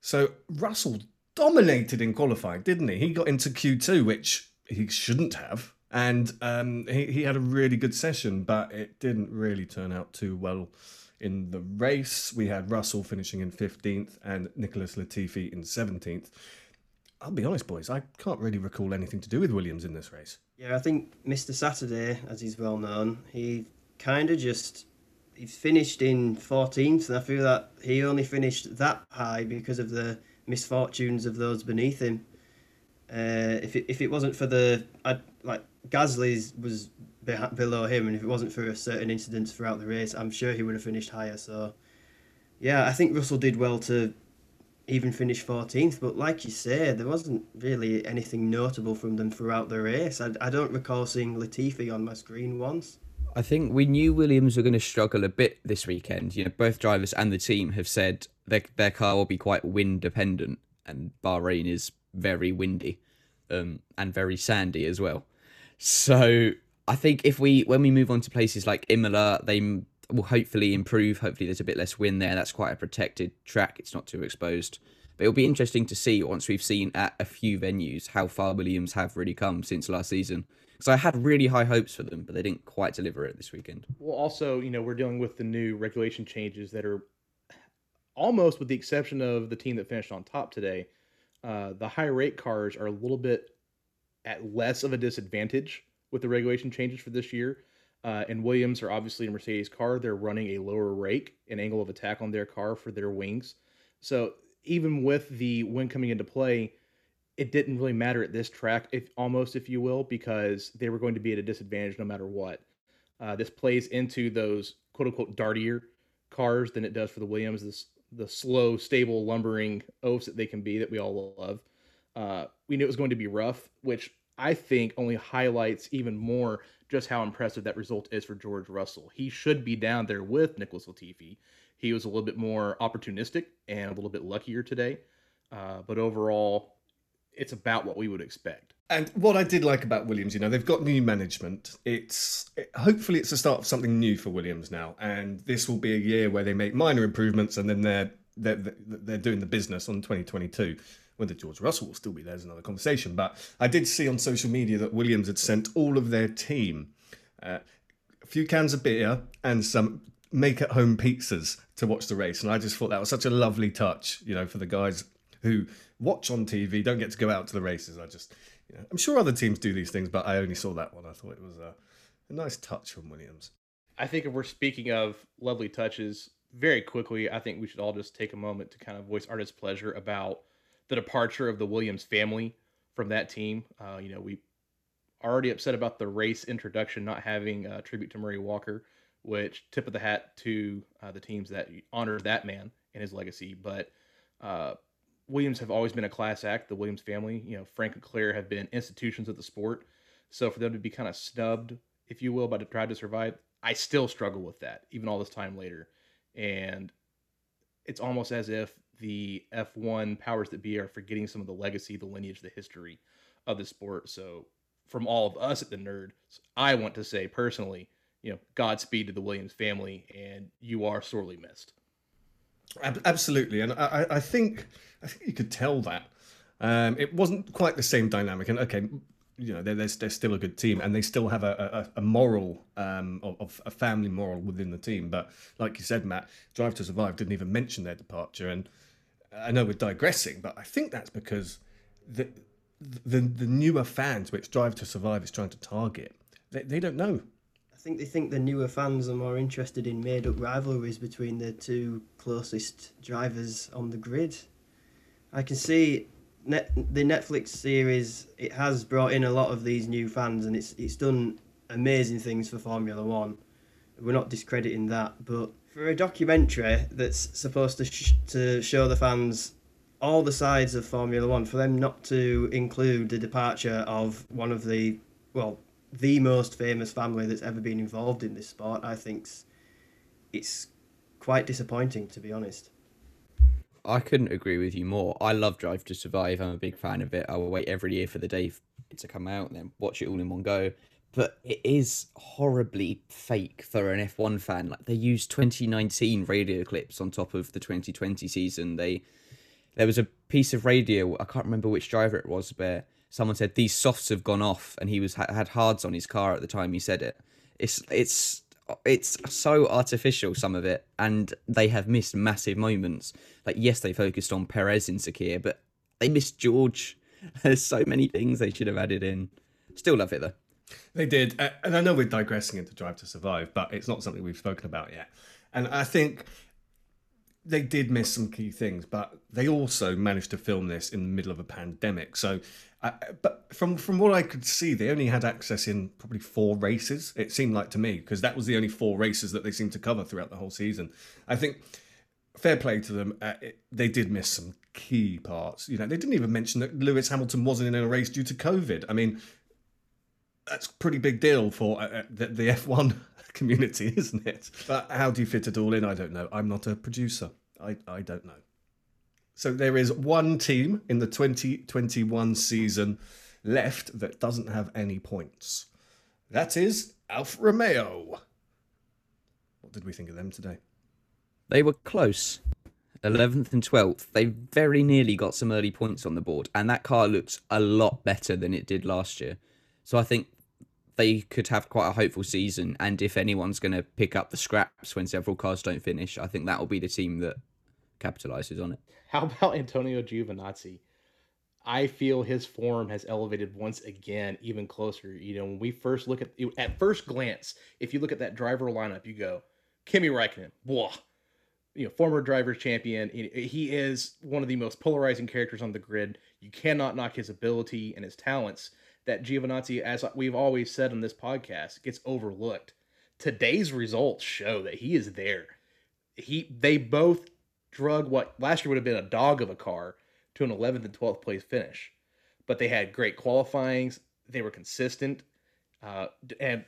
So Russell dominated in qualifying, didn't he? He got into Q2, which he shouldn't have, and um, he he had a really good session, but it didn't really turn out too well. In the race, we had Russell finishing in 15th and Nicholas Latifi in 17th. I'll be honest, boys, I can't really recall anything to do with Williams in this race. Yeah, I think Mr. Saturday, as he's well known, he kind of just he finished in 14th, and I feel that he only finished that high because of the misfortunes of those beneath him. Uh, if it if it wasn't for the I, like Gasly's was beh- below him, and if it wasn't for a certain incidents throughout the race, I'm sure he would have finished higher. So, yeah, I think Russell did well to even finish 14th. But like you say, there wasn't really anything notable from them throughout the race. I, I don't recall seeing Latifi on my screen once. I think we knew Williams were going to struggle a bit this weekend. You know, both drivers and the team have said their their car will be quite wind dependent, and Bahrain is very windy, um, and very sandy as well. So I think if we when we move on to places like Imola, they will hopefully improve. Hopefully, there's a bit less wind there. That's quite a protected track. It's not too exposed. But it'll be interesting to see once we've seen at a few venues how far Williams have really come since last season. Because I had really high hopes for them, but they didn't quite deliver it this weekend. Well, also, you know, we're dealing with the new regulation changes that are almost, with the exception of the team that finished on top today, uh, the high rake cars are a little bit at less of a disadvantage with the regulation changes for this year. Uh, and Williams are obviously a Mercedes car. They're running a lower rake and angle of attack on their car for their wings. So even with the wind coming into play, it didn't really matter at this track, if almost if you will, because they were going to be at a disadvantage no matter what. Uh, this plays into those quote unquote dartier cars than it does for the Williams. This the slow, stable, lumbering oafs that they can be that we all love. Uh, we knew it was going to be rough, which I think only highlights even more just how impressive that result is for George Russell. He should be down there with Nicholas Latifi. He was a little bit more opportunistic and a little bit luckier today, uh, but overall, it's about what we would expect. And what I did like about Williams, you know, they've got new management. It's it, hopefully it's the start of something new for Williams now, and this will be a year where they make minor improvements, and then they're they're they're doing the business on 2022. Whether George Russell will still be there is another conversation. But I did see on social media that Williams had sent all of their team uh, a few cans of beer and some make at home pizzas to watch the race, and I just thought that was such a lovely touch, you know, for the guys who watch on TV, don't get to go out to the races. I just yeah, I'm sure other teams do these things, but I only saw that one. I thought it was a, a nice touch from Williams. I think if we're speaking of lovely touches, very quickly, I think we should all just take a moment to kind of voice our displeasure about the departure of the Williams family from that team. Uh, you know, we already upset about the race introduction not having a tribute to Murray Walker, which tip of the hat to uh, the teams that honored that man and his legacy. But uh, Williams have always been a class act. The Williams family, you know, Frank and Claire have been institutions of the sport. So for them to be kind of snubbed, if you will, by the Drive to Survive, I still struggle with that, even all this time later. And it's almost as if the F1 powers that be are forgetting some of the legacy, the lineage, the history of the sport. So from all of us at the Nerd, I want to say personally, you know, Godspeed to the Williams family, and you are sorely missed. Absolutely, and I, I think I think you could tell that um, it wasn't quite the same dynamic. And okay, you know, they're, they're, they're still a good team, and they still have a, a, a moral um, of, of, a family moral within the team. But like you said, Matt, Drive to Survive didn't even mention their departure, and I know we're digressing, but I think that's because the the, the newer fans, which Drive to Survive is trying to target, they, they don't know I think they think the newer fans are more interested in made up rivalries between the two closest drivers on the grid. I can see net, the Netflix series it has brought in a lot of these new fans and it's it's done amazing things for Formula 1. We're not discrediting that, but for a documentary that's supposed to sh- to show the fans all the sides of Formula 1 for them not to include the departure of one of the well the most famous family that's ever been involved in this sport, I think it's quite disappointing to be honest. I couldn't agree with you more. I love Drive to Survive. I'm a big fan of it. I will wait every year for the day to come out and then watch it all in one go. But it is horribly fake for an F1 fan. Like they used 2019 radio clips on top of the 2020 season. They there was a piece of radio. I can't remember which driver it was, but someone said these softs have gone off, and he was had hards on his car at the time he said it. It's it's it's so artificial some of it, and they have missed massive moments. Like yes, they focused on Perez in Sakhir, but they missed George. There's so many things they should have added in. Still love it though. They did, and I know we're digressing into Drive to Survive, but it's not something we've spoken about yet. And I think they did miss some key things, but they also managed to film this in the middle of a pandemic. So, but from from what I could see, they only had access in probably four races. It seemed like to me because that was the only four races that they seemed to cover throughout the whole season. I think fair play to them. Uh, it, they did miss some key parts. You know, they didn't even mention that Lewis Hamilton wasn't in a race due to COVID. I mean, that's a pretty big deal for uh, uh the, the F1 community, isn't it? But how do you fit it all in? I don't know. I'm not a producer. I, I don't know. So there is one team in the 2021 season left that doesn't have any points. That is Alfa Romeo. What did we think of them today? They were close. 11th and 12th. They very nearly got some early points on the board, and that car looks a lot better than it did last year. So I think they could have quite a hopeful season. And if anyone's going to pick up the scraps when several cars don't finish, I think that will be the team that capitalizes on it. How about Antonio Giovinazzi? I feel his form has elevated once again, even closer. You know, when we first look at at first glance, if you look at that driver lineup, you go, Kimi Raikkonen, blah. You know, former drivers champion. He is one of the most polarizing characters on the grid. You cannot knock his ability and his talents that Giovinazzi, as we've always said on this podcast, gets overlooked. Today's results show that he is there. He they both drug what last year would have been a dog of a car to an 11th and 12th place finish, but they had great qualifyings. They were consistent, uh, and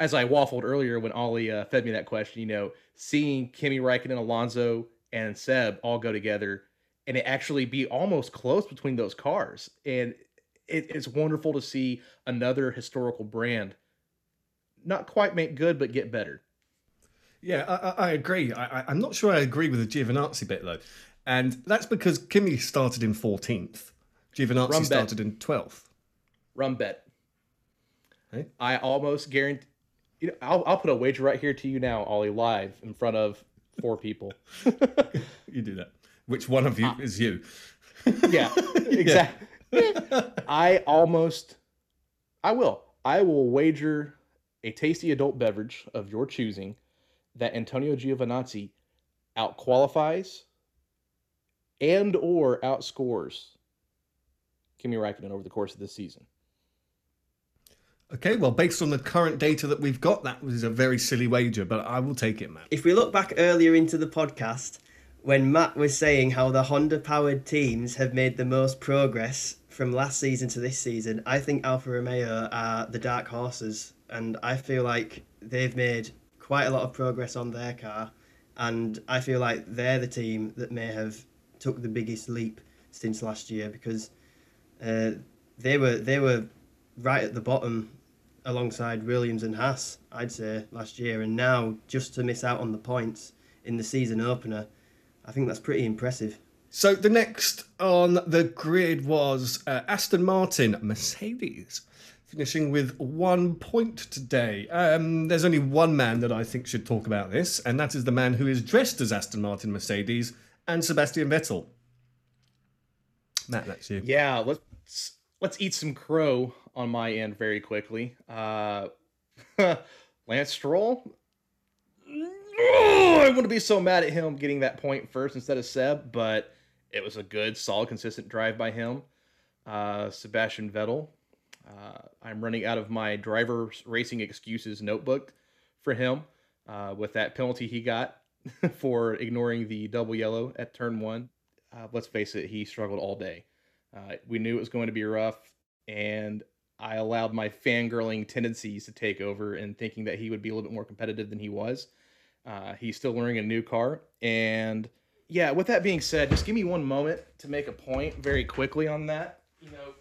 as I waffled earlier when Ollie uh, fed me that question, you know, seeing Kimi Raikkonen, Alonso, and Seb all go together and it actually be almost close between those cars and it, it's wonderful to see another historical brand not quite make good, but get better. Yeah, I, I, agree. I, I'm not sure I agree with the Giovinazzi bit though, and that's because Kimi started in 14th, Giovinazzi bet. started in 12th. Rum bet. Hey? I almost guarantee. You know, I'll, I'll put a wager right here to you now, Ollie, live in front of four people. You do that. Which one of you ah. is you? Yeah, exactly. I almost, I will. I will wager a tasty adult beverage of your choosing that Antonio Giovinazzi outqualifies and or outscores Kimi Räikkönen over the course of this season. Okay, well, based on the current data that we've got, that was a very silly wager, but I will take it, Matt. If we look back earlier into the podcast, when Matt was saying how the Honda powered teams have made the most progress from last season to this season, I think Alfa Romeo are the dark horses, and I feel like they've made quite a lot of progress on their car, and I feel like they're the team that may have took the biggest leap since last year because uh, they were they were right at the bottom alongside Williams and Haas, I'd say, last year. And now, just to miss out on the points in the season opener, I think that's pretty impressive. So the next on the grid was uh, Aston Martin, Mercedes, finishing with one point today. Um, there's only one man that I think should talk about this, and that is the man who is dressed as Aston Martin, Mercedes, and Sebastian Vettel. Matt, that's you. Yeah, let's let's eat some crow on my end very quickly. Uh, Lance Stroll. I to be so mad at him getting that point first instead of Seb, but it was a good, solid, consistent drive by him. Uh, Sebastian Vettel. Uh, I'm running out of my driver's racing excuses notebook for him uh, with that penalty he got for ignoring the double yellow at turn one. Uh, let's face it, he struggled all day. Uh, we knew it was going to be rough, and I allowed my fangirling tendencies to take over and thinking that he would be a little bit more competitive than he was. Uh, he's still learning a new car. And yeah, with that being said, just give me one moment to make a point very quickly on that. You know,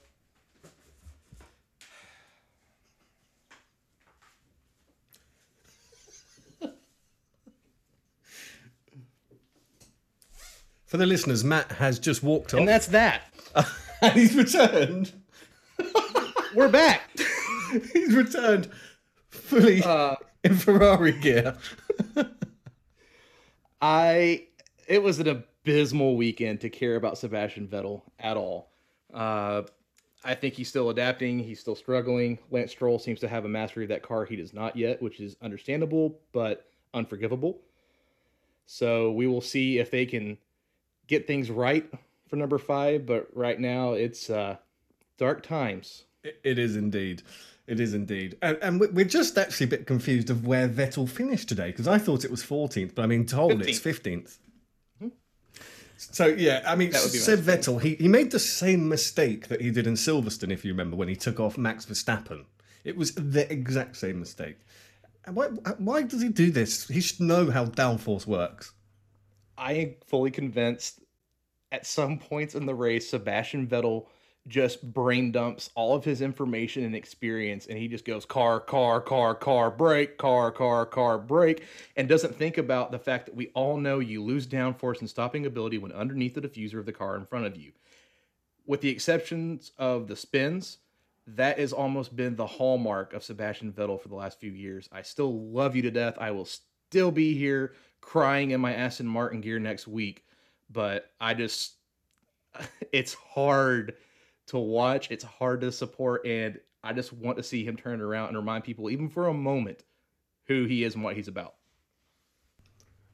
For the listeners, Matt has just walked off and that's that. and he's returned. We're back. He's returned fully Uh, in Ferrari gear. I it was an abysmal weekend to care about Sebastian Vettel at all. Uh, I think he's still adapting. He's still struggling. Lance Stroll seems to have a mastery of that car. He does not yet, which is understandable but unforgivable. So we will see if they can get things right for number five. But right now, it's uh, dark times. It- It is indeed. It is indeed. And, and we- we're just actually a bit confused of where Vettel finished today because I thought it was 14th, but I mean, told it's 15th. So, yeah, I mean, That would be Seb Vettel, he, he made the same mistake that he did in Silverstone, if you remember, when he took off Max Verstappen. It was the exact same mistake. Why, why does he do this? He should know how downforce works. I am fully convinced at some points in the race, Sebastian Vettel just brain dumps all of his information and experience, and he just goes car, car, car, car, brake, car, car, car, brake, and doesn't think about the fact that we all know you lose downforce and stopping ability when underneath the diffuser of the car in front of you. With the exceptions of the spins, that has almost been the hallmark of Sebastian Vettel for the last few years. I still love you to death. I will still be here crying in my Aston Martin gear next week, but I just it's hard to watch, it's hard to support and I just want to see him turn around and remind people even for a moment who he is and what he's about.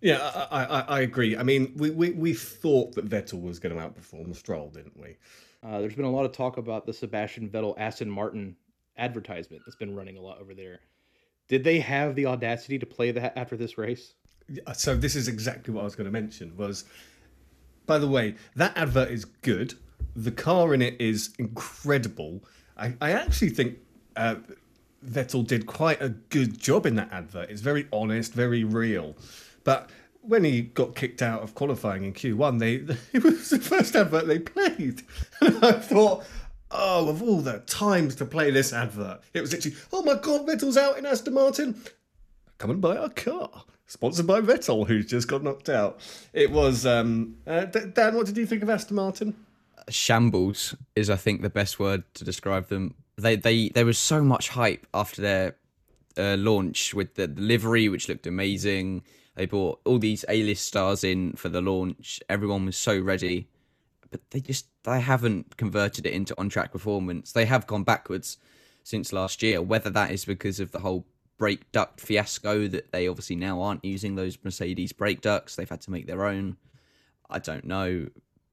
Yeah, I, I, I agree. I mean, we, we, we thought that Vettel was going to outperform Stroll, didn't we? Uh, there's been a lot of talk about the Sebastian Vettel Aston Martin advertisement that's been running a lot over there. Did they have the audacity to play that after this race? Yeah, So this is exactly what I was going to mention. Was by the way, that advert is good. The car in it is incredible. I, I actually think uh, Vettel did quite a good job in that advert. It's very honest, very real. But when he got kicked out of qualifying in Q1, they it was the first advert they played, and I thought, oh, of all the times to play this advert, it was literally, oh my god, Vettel's out in Aston Martin. Come and buy our car. Sponsored by Vettel, who's just got knocked out. It was, um, uh, Dan, what did you think of Aston Martin? shambles is I think the best word to describe them. They they there was so much hype after their uh, launch with the, the livery, which looked amazing. They brought all these A-list stars in for the launch. Everyone was so ready, but they just they haven't converted it into on-track performance. They have gone backwards since last year. Whether that is because of the whole brake duct fiasco that they obviously now aren't using those Mercedes brake ducts, they've had to make their own. I don't know,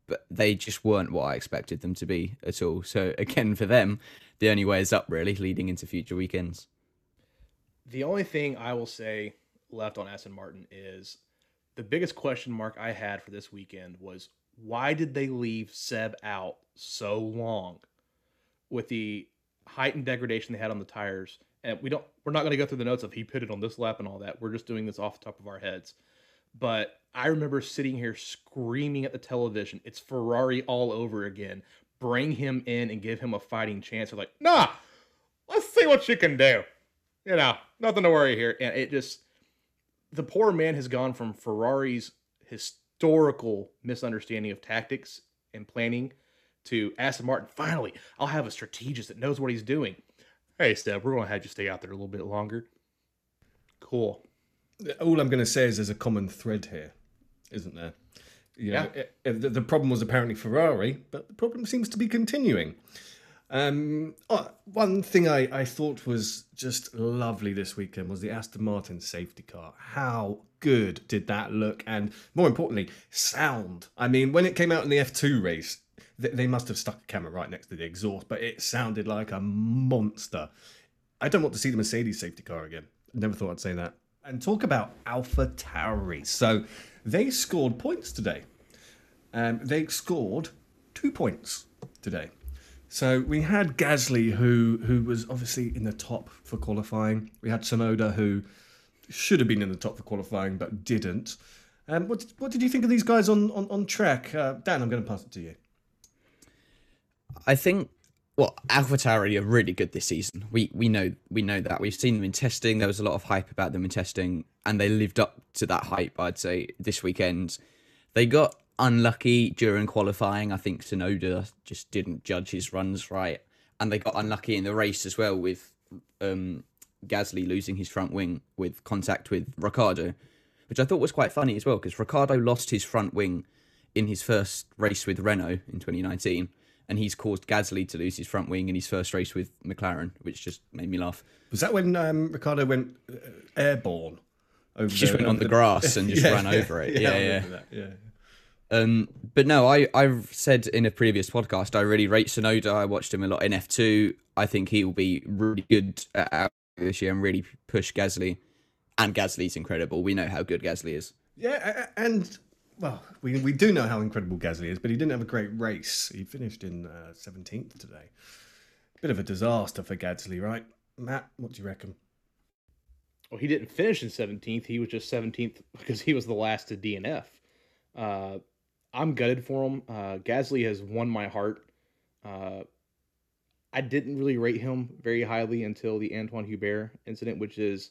but they just weren't what I expected them to be at all. So again, for them, the only way is up really, leading into future weekends. The only thing I will say left on Aston Martin is the biggest question mark I had for this weekend was why did they leave Seb out so long with the height and degradation they had on the tires? And we don't we're not going to go through the notes of he pitted on this lap and all that. We're just doing this off the top of our heads. But I remember sitting here screaming at the television, it's Ferrari all over again. Bring him in and give him a fighting chance. They're like, nah, let's see what you can do. You know, nothing to worry here. And it just, the poor man has gone from Ferrari's historical misunderstanding of tactics and planning to Aston Martin. Finally, I'll have a strategist that knows what he's doing. Hey, Steph, we're going to have you stay out there a little bit longer. Cool. All I'm going to say is there's a common thread here, isn't there? You know, Yeah. it- it- the, the problem was apparently Ferrari, but the problem seems to be continuing. Um, oh, one thing I, I thought was just lovely this weekend was the Aston Martin safety car. How good did that look? And more importantly, sound. I mean, when it came out in the F2 race, th- they must have stuck a camera right next to the exhaust, but it sounded like a monster. I don't want to see the Mercedes safety car again. Never thought I'd say that. And talk about Alpha Tauri. So they scored points today. Um, they scored two points today. So we had Gasly, who who was obviously in the top for qualifying. We had Tsunoda, who should have been in the top for qualifying but didn't. Um, what, what did you think of these guys on, on, on track? Uh, Dan, I'm going to pass it to you. I think well, AlphaTauri are really good this season. We we know we know that. We've seen them in testing. There was a lot of hype about them in testing, and they lived up to that hype. I'd say this weekend, they got unlucky during qualifying. I think Tsunoda just didn't judge his runs right, and they got unlucky in the race as well with um, Gasly losing his front wing with contact with Ricciardo, which I thought was quite funny as well because Ricciardo lost his front wing in his first race with Renault in 2019, and he's caused Gasly to lose his front wing in his first race with McLaren, which just made me laugh. Was that when um, Ricciardo went uh, airborne? Over He just went on the grass and just ran over it. Yeah, I yeah. yeah. Um, but no, I I've said in a previous podcast I really rate Tsunoda. I watched him a lot in F two. I think he will be really good at this year and really push Gasly. And Gasly's incredible. We know how good Gasly is. Yeah, and well, we we do know how incredible Gasly is, but he didn't have a great race. He finished in seventeenth today. Bit of a disaster for Gasly, right? Matt, what do you reckon? Well, he didn't finish in 17th. He was just 17th because he was the last to DNF. Uh, I'm gutted for him. Uh, Gasly has won my heart. Uh, I didn't really rate him very highly until the Antoine Hubert incident, which is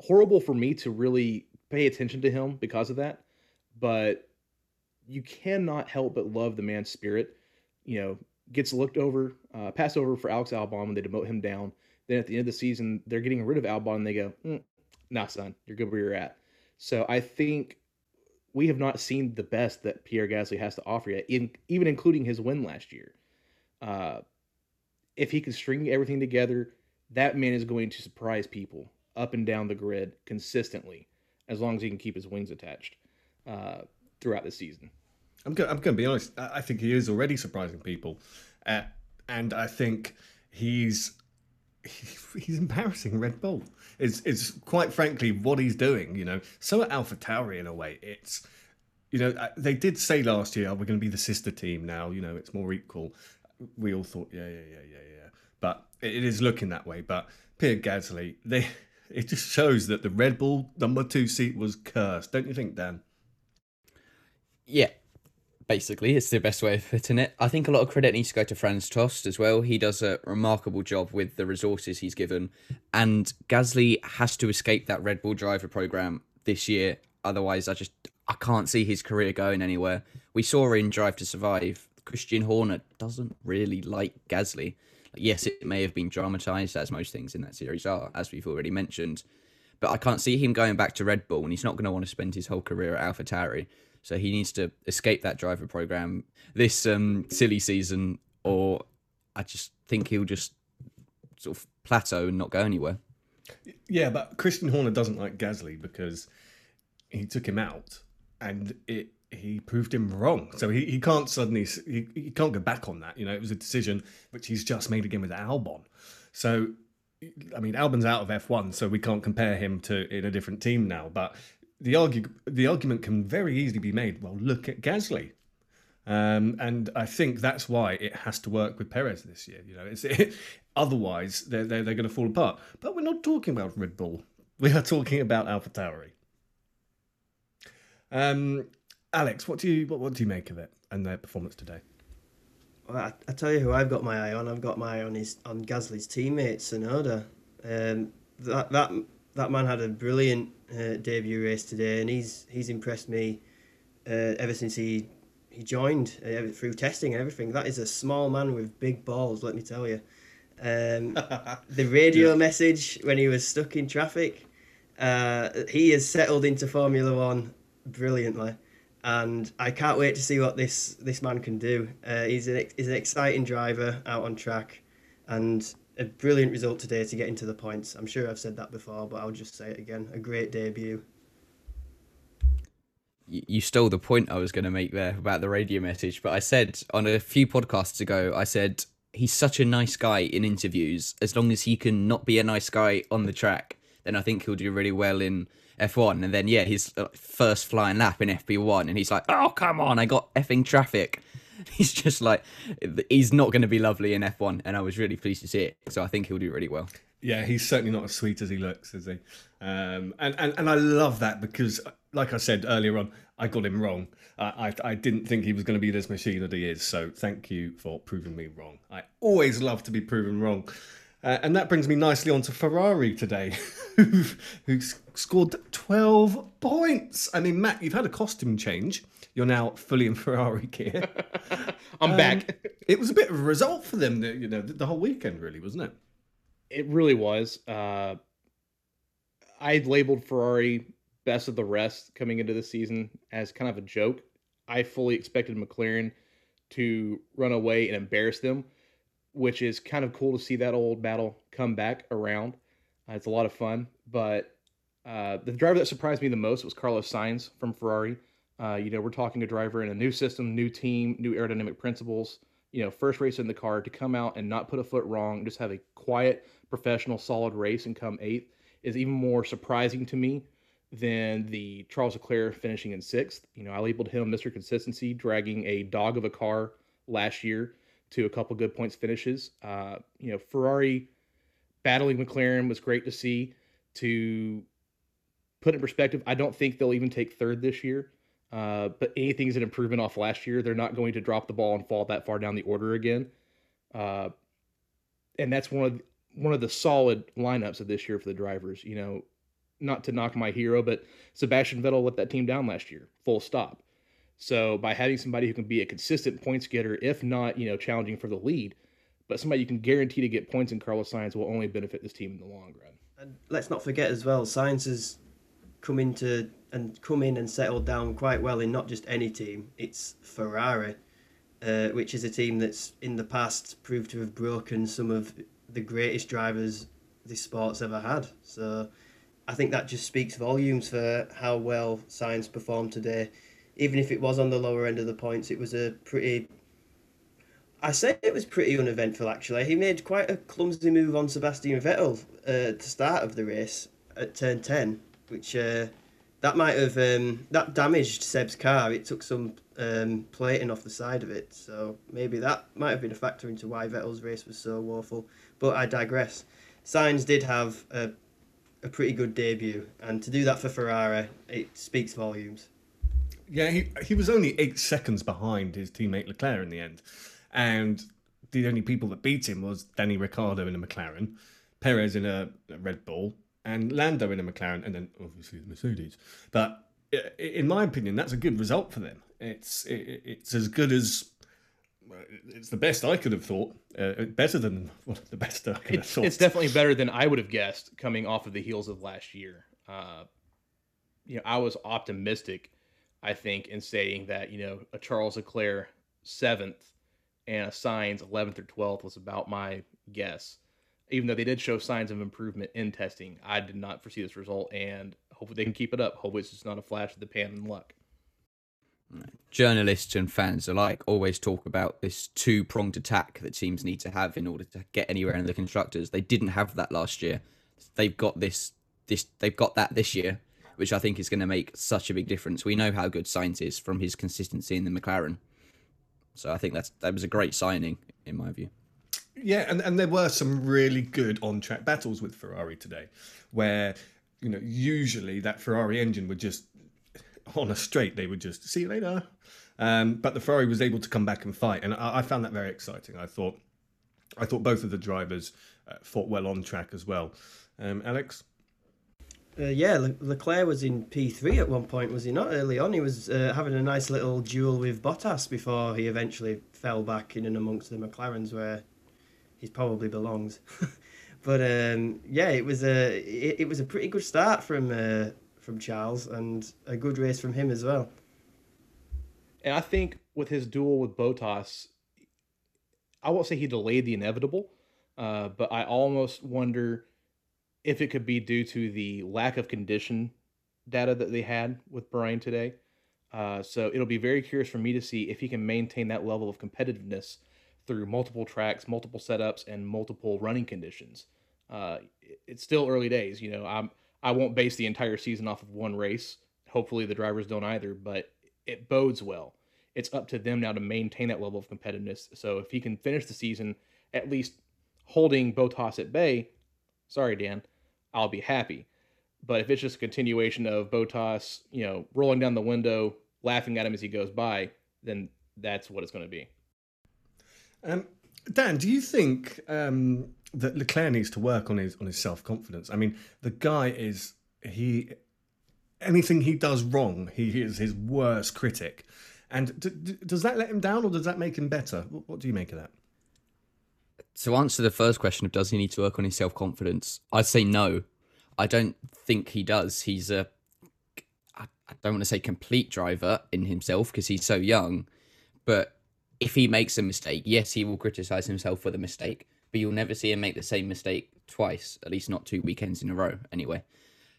horrible for me to really pay attention to him because of that. But you cannot help but love the man's spirit. You know, gets looked over, uh, passed over for Alex Albon when they demote him down. Then at the end of the season, they're getting rid of Albon and they go, mm, nah, son, you're good where you're at. So I think we have not seen the best that Pierre Gasly has to offer yet, in, even including his win last year. Uh, if he can string everything together, that man is going to surprise people up and down the grid consistently, as long as he can keep his wings attached uh, throughout the season. I'm going. I'm to be honest. I think he is already surprising people, uh, and I think he's he's embarrassing Red Bull. It's it's quite frankly what he's doing. You know, so at Alpha Tauri in a way. It's you know uh, they did say last year, oh, we're going to be the sister team now. You know, it's more equal. We all thought, yeah, yeah, yeah, yeah, yeah. But it is looking that way. But Pierre Gasly, they it just shows that the Red Bull number two seat was cursed. Don't you think, Dan? Yeah, Basically, it's the best way of putting it. I think a lot of credit needs to go to Franz Tost as well. He does a remarkable job with the resources he's given. And Gasly has to escape that Red Bull driver program this year. Otherwise, I just I can't see his career going anywhere. We saw in Drive to Survive, Christian Horner doesn't really like Gasly. Yes, it may have been dramatized, as most things in that series are, as we've already mentioned. But I can't see him going back to Red Bull, and he's not going to want to spend his whole career at AlphaTauri. So he needs to escape that driver program this um, silly season, or I just think he'll just sort of plateau and not go anywhere. Yeah, but Christian Horner doesn't like Gasly because he took him out and it he proved him wrong. So he, he can't suddenly he, he can't go back on that. You know, it was a decision which he's just made again with Albon. So I mean, Albon's out of F1, so we can't compare him to in a different team now. But the argue the argument can very easily be made. Well, look at Gasly, um, and I think that's why it has to work with Perez this year. You know, it's it, otherwise they're they're, they're going to fall apart. But we're not talking about Red Bull. We are talking about AlphaTauri. Um, Alex, what do you what, what do you make of it and their performance today? Well, I, I tell you who I've got my eye on. I've got my eye on his on Gasly's teammate Tsunoda. Um, that that that man had a brilliant uh, debut race today, and he's he's impressed me uh, ever since he he joined uh, through testing and everything. That is a small man with big balls, let me tell you. Um, the radio yeah. message when he was stuck in traffic, uh, he has settled into Formula One brilliantly, and I can't wait to see what this this man can do. Uh, he's an he's an exciting driver out on track, and a brilliant result today to get into the points. I'm sure I've said that before, but I'll just say it again. A great debut. You stole the point I was going to make there about the radio message, but I said on a few podcasts ago, I said he's such a nice guy in interviews. As long as he can not be a nice guy on the track, then I think he'll do really well in F1. And then, yeah, his uh, first flying lap in FP1, and he's like, oh, come on, I got effing traffic. he's just like he's not going to be lovely in F1, and I was really pleased to see it. So I think he'll do really well. Yeah, he's certainly not as sweet as he looks, is he? Um, and, and and I love that because, like I said earlier on, I got him wrong. I, I, I didn't think he was going to be this machine that he is. So thank you for proving me wrong. I always love to be proven wrong. Uh, and that brings me nicely on to Ferrari today, who scored 12 points. I mean, Matt, you've had a costume change. You're now fully in Ferrari gear. I'm um, back. it was a bit of a result for them, you know, the whole weekend, really, wasn't it? It really was. Uh, I labeled Ferrari best of the rest coming into the season as kind of a joke. I fully expected McLaren to run away and embarrass them which is kind of cool to see that old battle come back around. Uh, it's a lot of fun, but uh, the driver that surprised me the most was Carlos Sainz from Ferrari. Uh, you know, we're talking a driver in a new system, new team, new aerodynamic principles. You know, first race in the car to come out and not put a foot wrong, just have a quiet, professional, solid race and come eighth is even more surprising to me than the Charles Leclerc finishing in sixth. You know, I labeled him Mr. Consistency, dragging a dog of a car last year to a couple good points finishes. Uh, you know, Ferrari battling McLaren was great to see. To put in perspective, I don't think they'll even take third this year. Uh, but anything's an improvement off last year. They're not going to drop the ball and fall that far down the order again. Uh, and that's one of the, one of the solid lineups of this year for the drivers. You know, not to knock my hero, but Sebastian Vettel let that team down last year. Full stop. So by having somebody who can be a consistent points getter, if not, you know, challenging for the lead, but somebody you can guarantee to get points in Carlos Sainz will only benefit this team in the long run. And let's not forget as well, Sainz has come into and come in and settled down quite well in not just any team, it's Ferrari, uh, which is a team that's in the past proved to have broken some of the greatest drivers this sport's ever had. So I think that just speaks volumes for how well Sainz performed today even if it was on the lower end of the points, it was a pretty. I say it was pretty uneventful actually. He made quite a clumsy move on Sebastian Vettel uh, the start of the race at turn ten, which uh, that might have um, that damaged Seb's car. It took some um, plating off the side of it, so maybe that might have been a factor into why Vettel's race was so woeful. But I digress. Sainz did have a, a pretty good debut, and to do that for Ferrari, it speaks volumes. Yeah, he he was only eight seconds behind his teammate Leclerc in the end, and the only people that beat him was Danny Ricciardo in a McLaren, Perez in a, a Red Bull, and Lando in a McLaren, and then obviously the Mercedes. But in my opinion, that's a good result for them. It's it, it's as good as it's the best I could have thought. Uh, better than well, the best I could have It's, thought. it's definitely better than I would have guessed coming off of the heels of last year. Uh, you know, I was optimistic, I think, in saying that you know a Charles Leclerc seventh and a Sainz eleventh or twelfth was about my guess. Even though they did show signs of improvement in testing, I did not foresee this result, and hopefully they can keep it up. Hopefully it's just not a flash of the pan and luck. journalists and fans alike always talk about this two pronged attack that teams need to have in order to get anywhere in the constructors. They didn't have that last year. They've got this this they've got that this year, which I think is going to make such a big difference. We know how good Sainz is from his consistency in the McLaren. So I think that's that was a great signing in my view. Yeah, and, and there were some really good on track battles with Ferrari today, where you know usually that Ferrari engine would just on a straight they would just see you later, um, but the Ferrari was able to come back and fight, and I, I found that very exciting. I thought, I thought both of the drivers uh, fought well on track as well. Um, Alex, Uh, yeah, Le- Leclerc was in P3 at one point, was he not? Early on, he was uh, having a nice little duel with Bottas before he eventually fell back in and amongst the McLarens where he probably belongs. but um, yeah, it was a it, it was a pretty good start from uh, from Charles and a good race from him as well. And I think with his duel with Bottas, I won't say he delayed the inevitable, uh, but I almost wonder if it could be due to the lack of condition data that they had with Bahrain today. Uh, so it'll be very curious for me to see if he can maintain that level of competitiveness through multiple tracks, multiple setups, and multiple running conditions. Uh, it's still early days, you know. I'm I won't base the entire season off of one race. Hopefully the drivers don't either, but it bodes well. It's up to them now to maintain that level of competitiveness. So if he can finish the season at least holding Bottas at bay, sorry Dan, I'll be happy. But if it's just a continuation of Bottas, you know, rolling down the window, laughing at him as he goes by, then that's what it's going to be. um, Dan, do you think um, that Leclerc needs to work on his on his self confidence? I mean, the guy is he anything he does wrong, he is his worst critic. And d- d- does that let him down, or does that make him better? What, what do you make of that? To answer the first question of does he need to work on his self confidence, I'd say no. I don't think he does. He's a, I, don't want to say complete driver in himself because he's so young, but if he makes a mistake, yes, he will criticize himself for the mistake, but you'll never see him make the same mistake twice, at least not two weekends in a row, anyway.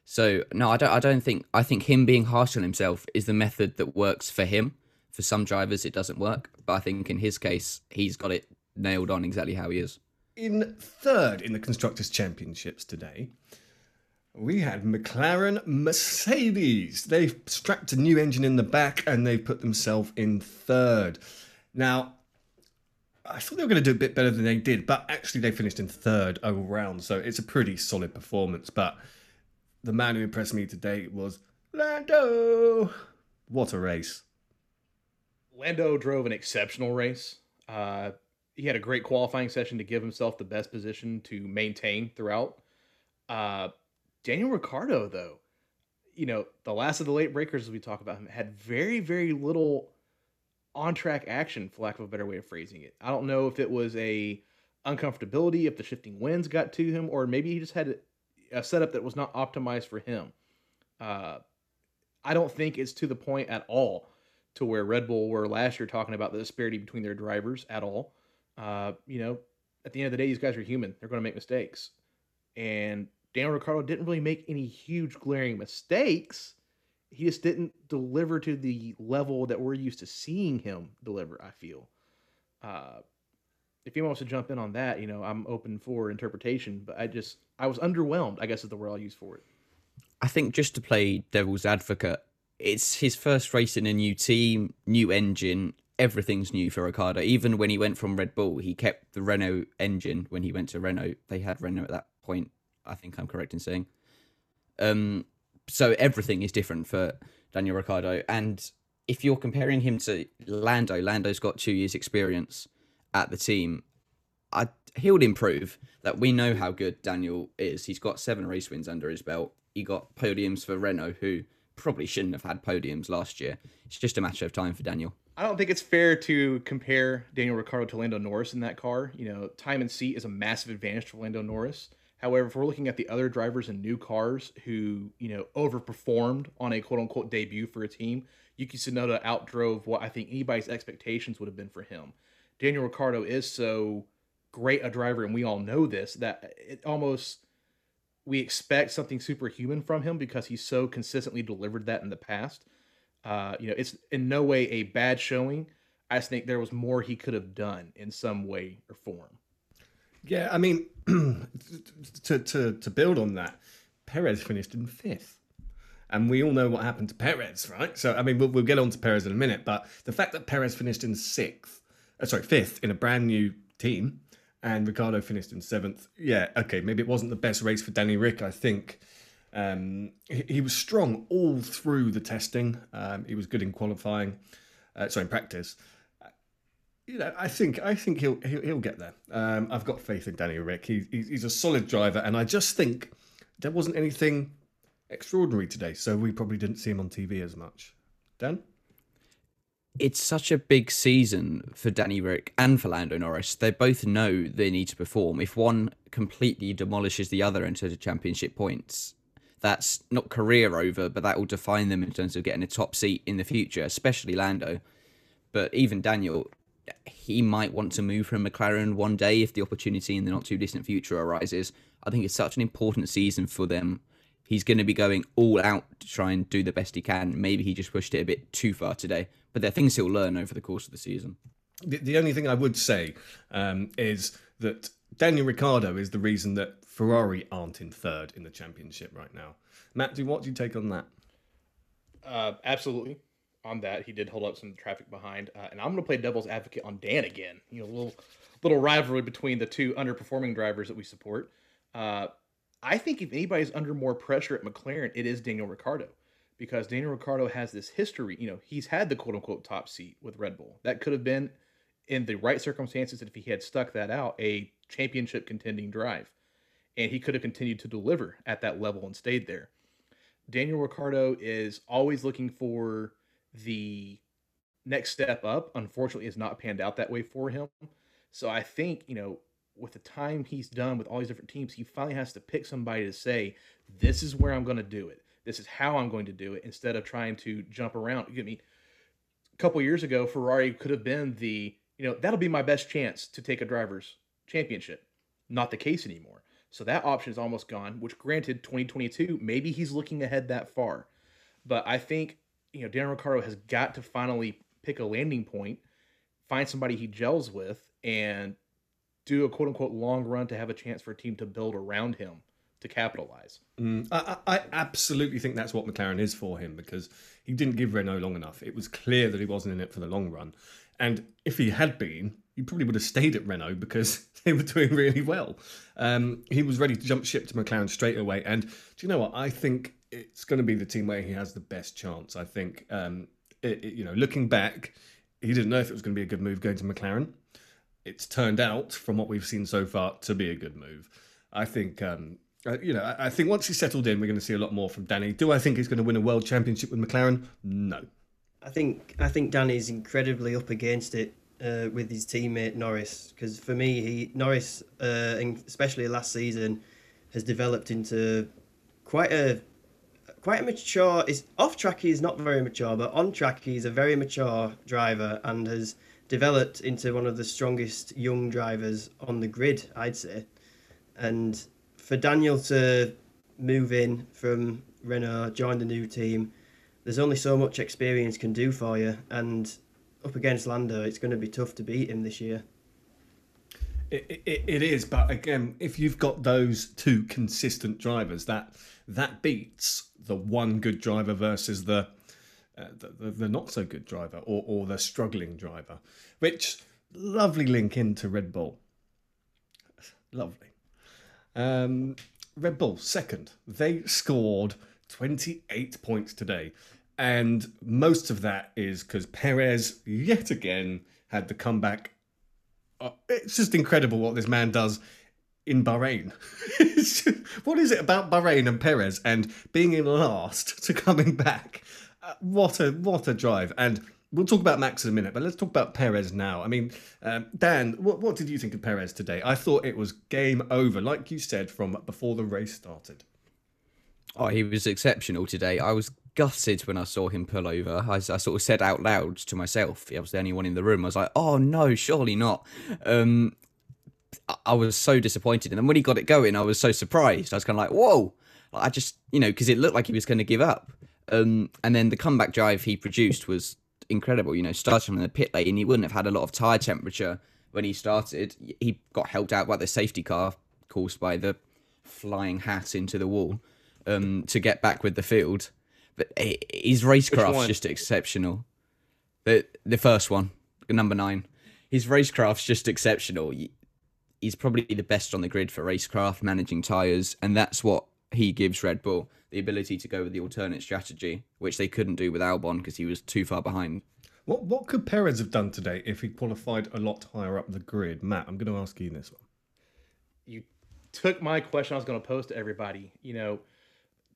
So no, I don't. I don't think. I think him being harsh on himself is the method that works for him. For some drivers, it doesn't work, but I think in his case, he's got it nailed on exactly how he is. In third in the Constructors' Championships today, we had McLaren Mercedes. They've strapped a new engine in the back and they've put themselves in third. Now, I thought they were going to do a bit better than they did, but actually they finished in third all round, so it's a pretty solid performance. But the man who impressed me today was Lando. What a race! Lando drove an exceptional race. Uh, he had a great qualifying session to give himself the best position to maintain throughout. Uh, Daniel Ricciardo, though, you know, the last of the late breakers, as we talk about him, had very, very little on track action, for lack of a better way of phrasing it. I don't know if it was a uncomfortability, if the shifting winds got to him, or maybe he just had a setup that was not optimized for him. Uh, I don't think it's to the point at all to where Red Bull were last year talking about the disparity between their drivers at all. Uh, you know, at the end of the day, these guys are human. They're going to make mistakes. And Daniel Ricciardo didn't really make any huge glaring mistakes. He just didn't deliver to the level that we're used to seeing him deliver, I feel. Uh, if anyone wants to jump in on that, you know, I'm open for interpretation, but I just, I was underwhelmed, I guess is the word I'll use for it. I think just to play devil's advocate, it's his first race in a new team, new engine. Everything's new for Ricciardo. Even when he went from Red Bull, he kept the Renault engine. When he went to Renault, they had Renault at that point. I think I'm correct in saying. Um, so everything is different for Daniel Ricciardo, and if you're comparing him to Lando, Lando's got two years' experience at the team. I he would improve. That we know how good Daniel is. He's got seven race wins under his belt. He got podiums for Renault, who probably shouldn't have had podiums last year. It's just a matter of time for Daniel. I don't think it's fair to compare Daniel Ricciardo to Lando Norris in that car. You know, time and seat is a massive advantage for Lando Norris. However, if we're looking at the other drivers in new cars who, you know, overperformed on a quote unquote debut for a team, Yuki Tsunoda outdrove what I think anybody's expectations would have been for him. Daniel Ricciardo is so great a driver, and we all know this, that it almost we expect something superhuman from him because he's so consistently delivered that in the past. Uh, you know, it's in no way a bad showing. I think there was more he could have done in some way or form. Yeah, I mean, to, to, to build on that, Perez finished in fifth. And we all know what happened to Perez, right? So, I mean, we'll, we'll get on to Perez in a minute, but the fact that Perez finished in sixth, uh, sorry, fifth in a brand new team, and Ricciardo finished in seventh, yeah, okay, maybe it wasn't the best race for Danny Rick. I think um, he, he, was strong all through the testing. Um, he was good in qualifying, uh, sorry, in practice you know, I think I think he'll he'll, he'll get there. Um, I've got faith in Danny Rick. He, he's, he's a solid driver, and I just think there wasn't anything extraordinary today, so we probably didn't see him on TV as much. Dan, it's such a big season for Danny Rick and for Lando Norris. They both know they need to perform. If one completely demolishes the other in terms of championship points, that's not career over, but that will define them in terms of getting a top seat in the future, especially Lando. But even Daniel, he might want to move from McLaren one day if the opportunity in the not too distant future arises. I think it's such an important season for them. He's going to be going all out to try and do the best he can. Maybe he just pushed it a bit too far today, but there are things he'll learn over the course of the season. The, the only thing I would say um, is that Daniel Ricciardo is the reason that Ferrari aren't in third in the championship right now. Matt, do what do you take on that? Uh, absolutely on that. He did hold up some traffic behind, uh, and I'm going to play devil's advocate on Dan again. You know, a little little rivalry between the two underperforming drivers that we support. Uh, I think if anybody's under more pressure at McLaren, it is Daniel Ricciardo, because Daniel Ricciardo has this history. You know, he's had the quote unquote top seat with Red Bull. That could have been, in the right circumstances, if he had stuck that out, a championship contending drive, and he could have continued to deliver at that level and stayed there. Daniel Ricciardo is always looking for the next step up, unfortunately, has not panned out that way for him. So I think, you know, with the time he's done with all these different teams, he finally has to pick somebody to say, this is where I'm going to do it. This is how I'm going to do it instead of trying to jump around. I mean, a couple years ago, Ferrari could have been the, you know, that'll be my best chance to take a driver's championship. Not the case anymore. So that option is almost gone, which granted, 2022, maybe he's looking ahead that far. But I think you know, Daniel Ricciardo has got to finally pick a landing point, find somebody he gels with, and do a quote unquote long run to have a chance for a team to build around him to capitalize. Mm, I, I, absolutely think that's what McLaren is for him because he didn't give Renault long enough. It was clear that he wasn't in it for the long run. And if he had been, he probably would have stayed at Renault because they were doing really well. Um, he was ready to jump ship to McLaren straight away. And do you know what? I think it's going to be the team where he has the best chance. I think, um, it, it, you know, looking back, he didn't know if it was going to be a good move going to McLaren. It's turned out, from what we've seen so far, to be a good move. I think, um, uh, you know, I, think once he's settled in, we're going to see a lot more from Danny. Do I think he's going to win a world championship with McLaren? No. I think I think Danny's incredibly up against it uh, with his teammate Norris because for me, he Norris, uh, especially last season, has developed into quite a quite a mature. Is off track he's not very mature, but on track he's a very mature driver and has developed into one of the strongest young drivers on the grid, I'd say. And for Daniel to move in from Renault, join the new team, there's only so much experience can do for you, and up against Lando, it's going to be tough to beat him this year. It, it, it is, but again, if you've got those two consistent drivers, that that beats the one good driver versus the uh, the, the, not so good driver or, or the struggling driver, which lovely link into Red Bull. Lovely. Um, Red Bull second. They scored 28 points today. And most of that is because Perez, yet again, had the comeback. Uh, it's just incredible what this man does in Bahrain. What is it about Bahrain and Perez and being in last to coming back? Uh, what a what a drive! And we'll talk about Max in a minute, but let's talk about Perez now. I mean, um, Dan, what, what did you think of Perez today? I thought it was game over, like you said from before the race started. Oh, he was exceptional today. I was gutted when I saw him pull over. I, I sort of said out loud to myself, I was the only one in the room. I was like, "Oh no, surely not." Um, I- I was so disappointed, and then when he got it going, I was so surprised. I was kind of like, "Whoa!" I just, you know, because it looked like he was going to give up. Um, and then the comeback drive he produced was incredible. You know, starting from the pit lane, he wouldn't have had a lot of tire temperature when he started. He got helped out by the safety car caused by the flying hat into the wall um, to get back with the field. But his racecraft's just exceptional. The the first one, number nine, his racecraft's just exceptional. He's probably the best on the grid for racecraft, managing tires, and that's what he gives Red Bull the ability to go with the alternate strategy, which they couldn't do with Albon because he was too far behind. What what could Perez have done today if he qualified a lot higher up the grid? Matt, I'm going to ask you this one. you took my question I was going to pose to everybody. You know,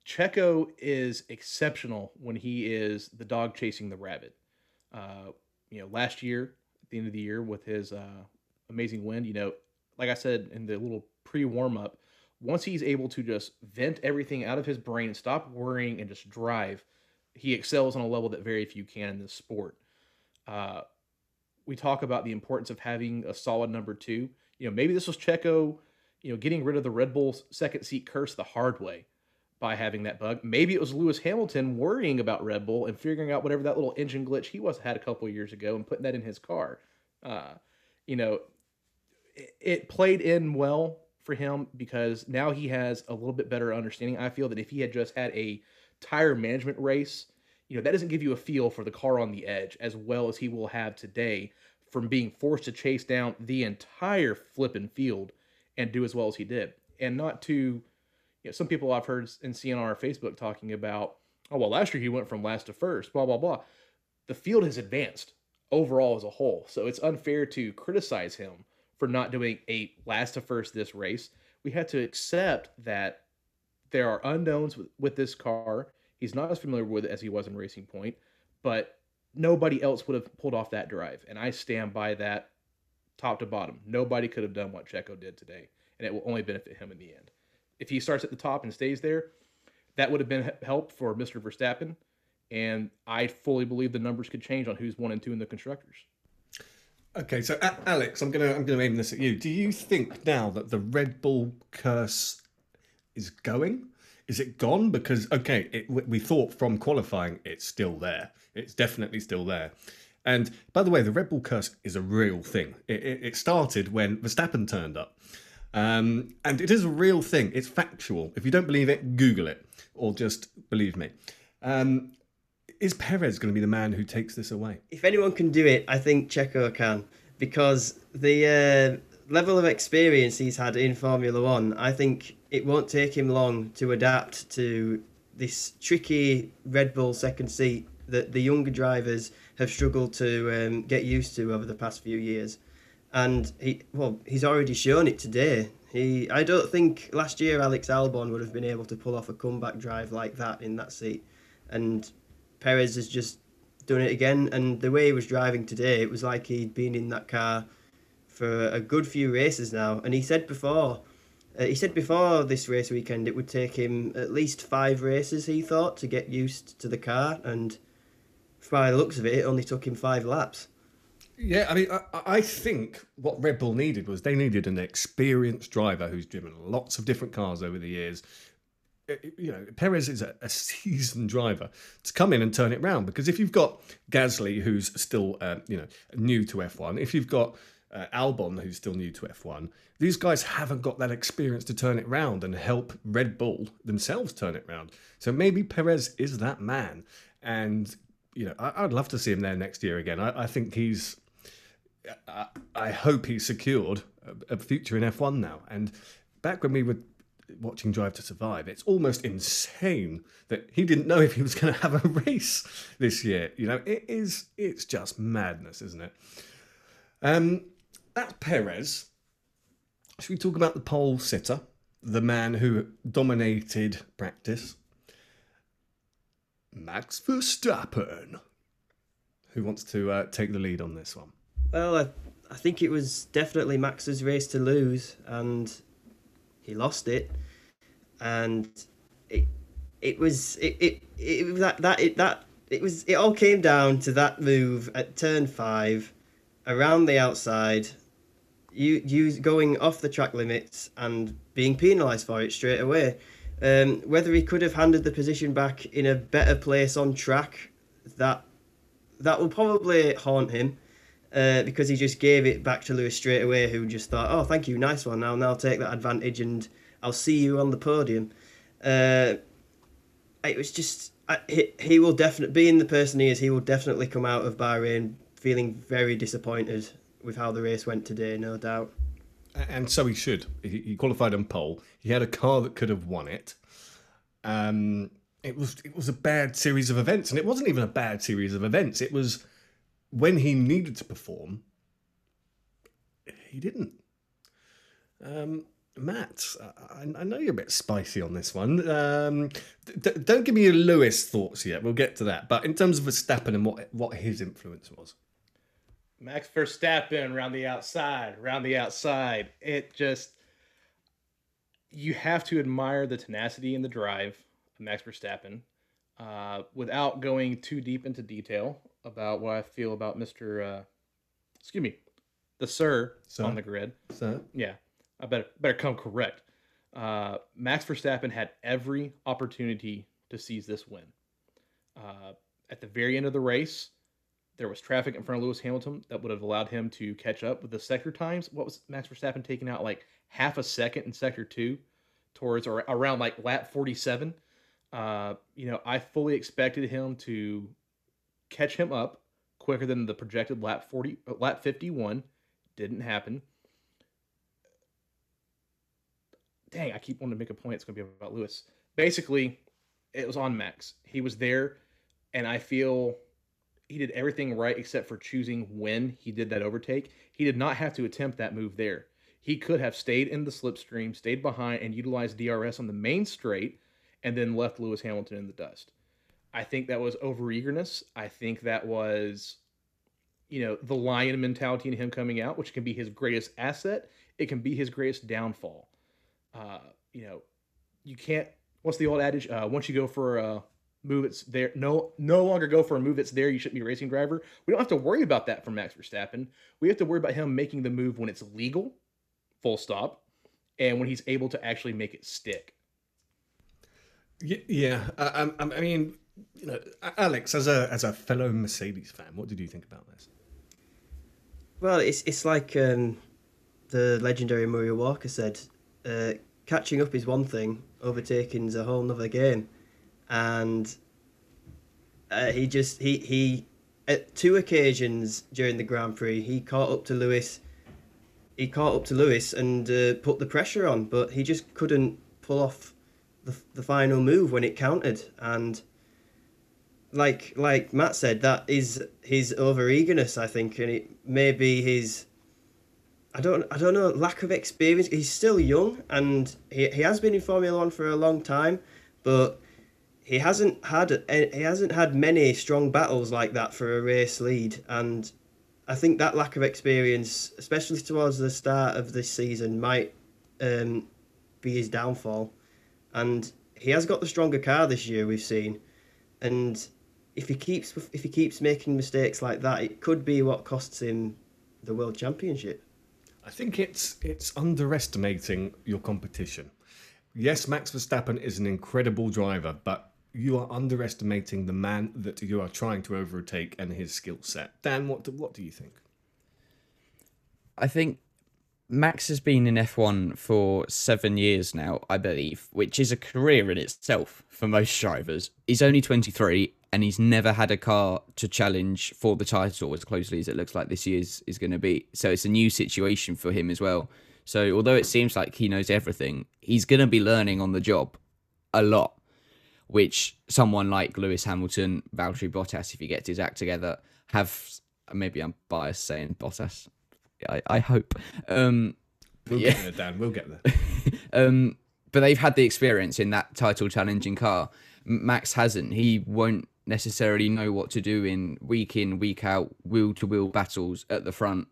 Checo is exceptional when he is the dog chasing the rabbit. Uh, you know, last year at the end of the year with his uh, amazing win, you know, like I said in the little pre warm up, once he's able to just vent everything out of his brain and stop worrying and just drive, he excels on a level that very few can in this sport. Uh, we talk about the importance of having a solid number two. You know, maybe this was Checo, you know, getting rid of the Red Bull's second seat curse the hard way by having that bug. Maybe it was Lewis Hamilton worrying about Red Bull and figuring out whatever that little engine glitch he was had a couple years ago and putting that in his car. Uh, you know, it, it played in well for him because now he has a little bit better understanding. I feel that if he had just had a tire management race, you know, that doesn't give you a feel for the car on the edge as well as he will have today from being forced to chase down the entire flipping field and do as well as he did. And not to, you know, some people I've heard in on Facebook talking about, oh, well, last year he went from last to first, blah, blah, blah. The field has advanced overall as a whole. So it's unfair to criticize him for not doing a last to first this race. We had to accept that there are unknowns with, with this car. He's not as familiar with it as he was in Racing Point, but nobody else would have pulled off that drive. And I stand by that top to bottom. Nobody could have done what Checo did today, and it will only benefit him in the end. If he starts at the top and stays there, that would have been help for Mr. Verstappen. And I fully believe the numbers could change on who's one and two in the constructors. Okay, so Alex, I'm gonna I'm gonna aim this at you. Do you think now that the Red Bull curse is going? Is it gone? Because okay, it, we we thought from qualifying it's still there. It's definitely still there. And by the way, the Red Bull curse is a real thing. It, it, it started when Verstappen turned up, um, and it is a real thing. It's factual. If you don't believe it, Google it or just believe me. Um, is Perez going to be the man who takes this away? if anyone can do it, I think Checo can because the uh, level of experience he's had in Formula One, I think it won't take him long to adapt to this tricky Red Bull second seat that the younger drivers have struggled to um, get used to over the past few years. And he, well, he's already shown it today. He, I don't think last year Alex Albon would have been able to pull off a comeback drive like that in that seat, and Perez has just done it again. And the way he was driving today, it was like he'd been in that car for a good few races now. And he said before, uh, he said before this race weekend, it would take him at least five races. He thought to get used to the car, and by the looks of it, it only took him five laps. Yeah, I mean, I, I think what Red Bull needed was they needed an experienced driver who's driven lots of different cars over the years. Uh, You know, Perez is a, a seasoned driver to come in and turn it round. Because if you've got Gasly, who's still, uh, you know, new to F1, if you've got uh, Albon, who's still new to F1, these guys haven't got that experience to turn it round and help Red Bull themselves turn it round. So maybe Perez is that man. And, you know, I, I'd love to see him there next year again. I, I think he's I, I hope he's secured a, a future in F1 now. And back when we were watching Drive to Survive. It's almost insane that he didn't know if he was going to have a race this year. You know, it is. It's just madness, isn't it? Um, that's Perez. Should we talk about the pole sitter, the man who dominated practice? Max Verstappen. Who wants to uh, take the lead on this one? Well, I, I think it was definitely Max's race to lose, and he lost it. And it it was it it, it that that it that it was it all came down to that move at turn five, around the outside, you you going off the track limits and being penalised for it straight away. Um, whether he could have handed the position back in a better place on track, that that will probably haunt him uh, because he just gave it back to Lewis straight away, who just thought, "Oh, thank you, nice one. Now, now take that advantage, and I'll see you on the podium." Uh, it was just I, he, he will definitely being the person he is. He will definitely come out of Bahrain feeling very disappointed with how the race went today, no doubt. And so he should. He, he qualified on pole. He had a car that could have won it. Um, it was it was a bad series of events, and it wasn't even a bad series of events. It was when he needed to perform, he didn't. Um, Matt, I, I, know you're a bit spicy on this one. Um, don't give me your Lewis thoughts yet. We'll get to that. But in terms of Verstappen and what what his influence was, Max Verstappen around the outside, around the outside. It just you have to admire the tenacity and the drive of Max Verstappen. Uh, without going too deep into detail about what I feel about Mister, uh, excuse me, the sir, Sir? on the grid. so Yeah, I better better come correct. Uh, Max Verstappen had every opportunity to seize this win. Uh, at the very end of the race, there was traffic in front of Lewis Hamilton that would have allowed him to catch up with the sector times. What was Max Verstappen taking out like half a second in sector two, towards or around like lap forty-seven. Uh, you know, I fully expected him to catch him up quicker than the projected lap forty, uh, lap fifty-one. Didn't happen. dang, I keep wanting to make a point. It's going to be about Lewis. Basically, it was on Max. He was there, and I feel he did everything right except for choosing when he did that overtake. He did not have to attempt that move there. He could have stayed in the slipstream, stayed behind, and utilized DRS on the main straight, and then left Lewis Hamilton in the dust. I think that was overeagerness. I think that was, you know, the lion mentality in him coming out, which can be his greatest asset. It can be his greatest downfall uh, you know, you can't. What's the old adage? Uh, once you go for a move, it's there. No, no longer go for a move that's there. You shouldn't be racing driver. We don't have to worry about that for Max Verstappen. We have to worry about him making the move when it's legal, full stop, and when he's able to actually make it stick. Yeah, I, I, I mean, you know, Alex, as a as a fellow Mercedes fan, what did you think about this? Well, it's it's like um, the legendary Murray Walker said. Uh, catching up is one thing, overtaking's a whole nother game, and uh, he just he he at two occasions during the Grand Prix he caught up to Lewis. He caught up to Lewis and uh, put the pressure on, but he just couldn't pull off the the final move when it counted. And like like Matt said, that is his over eagerness, I think, and it may be his. I don't I don't know lack of experience. He's still young and he, he has been in Formula One for a long time, but he hasn't had he hasn't had many strong battles like that for a race lead, and I think that lack of experience, especially towards the start of this season, might um, be his downfall. And he has got the stronger car this year. We've seen, and if he keeps if he keeps making mistakes like that, it could be what costs him the world championship. I think it's it's underestimating your competition. Yes, Max Verstappen is an incredible driver, but you are underestimating the man that you are trying to overtake and his skill set. Dan, what do, what do you think? I think Max has been in F1 for seven years now, I believe, which is a career in itself for most drivers. He's only 23 and he's never had a car to challenge for the title as closely as it looks like this year's is going to be. So it's a new situation for him as well. So although it seems like he knows everything, he's going to be learning on the job a lot, which someone like Lewis Hamilton, Valtteri Bottas, if he gets his act together, have. Maybe I'm biased saying Bottas. I, I hope. Um, We'll Yeah. get there, Dan. We'll get there. um, but they've had the experience in that title challenging car. Max hasn't. He won't necessarily know what to do in week in, week out, wheel to wheel battles at the front.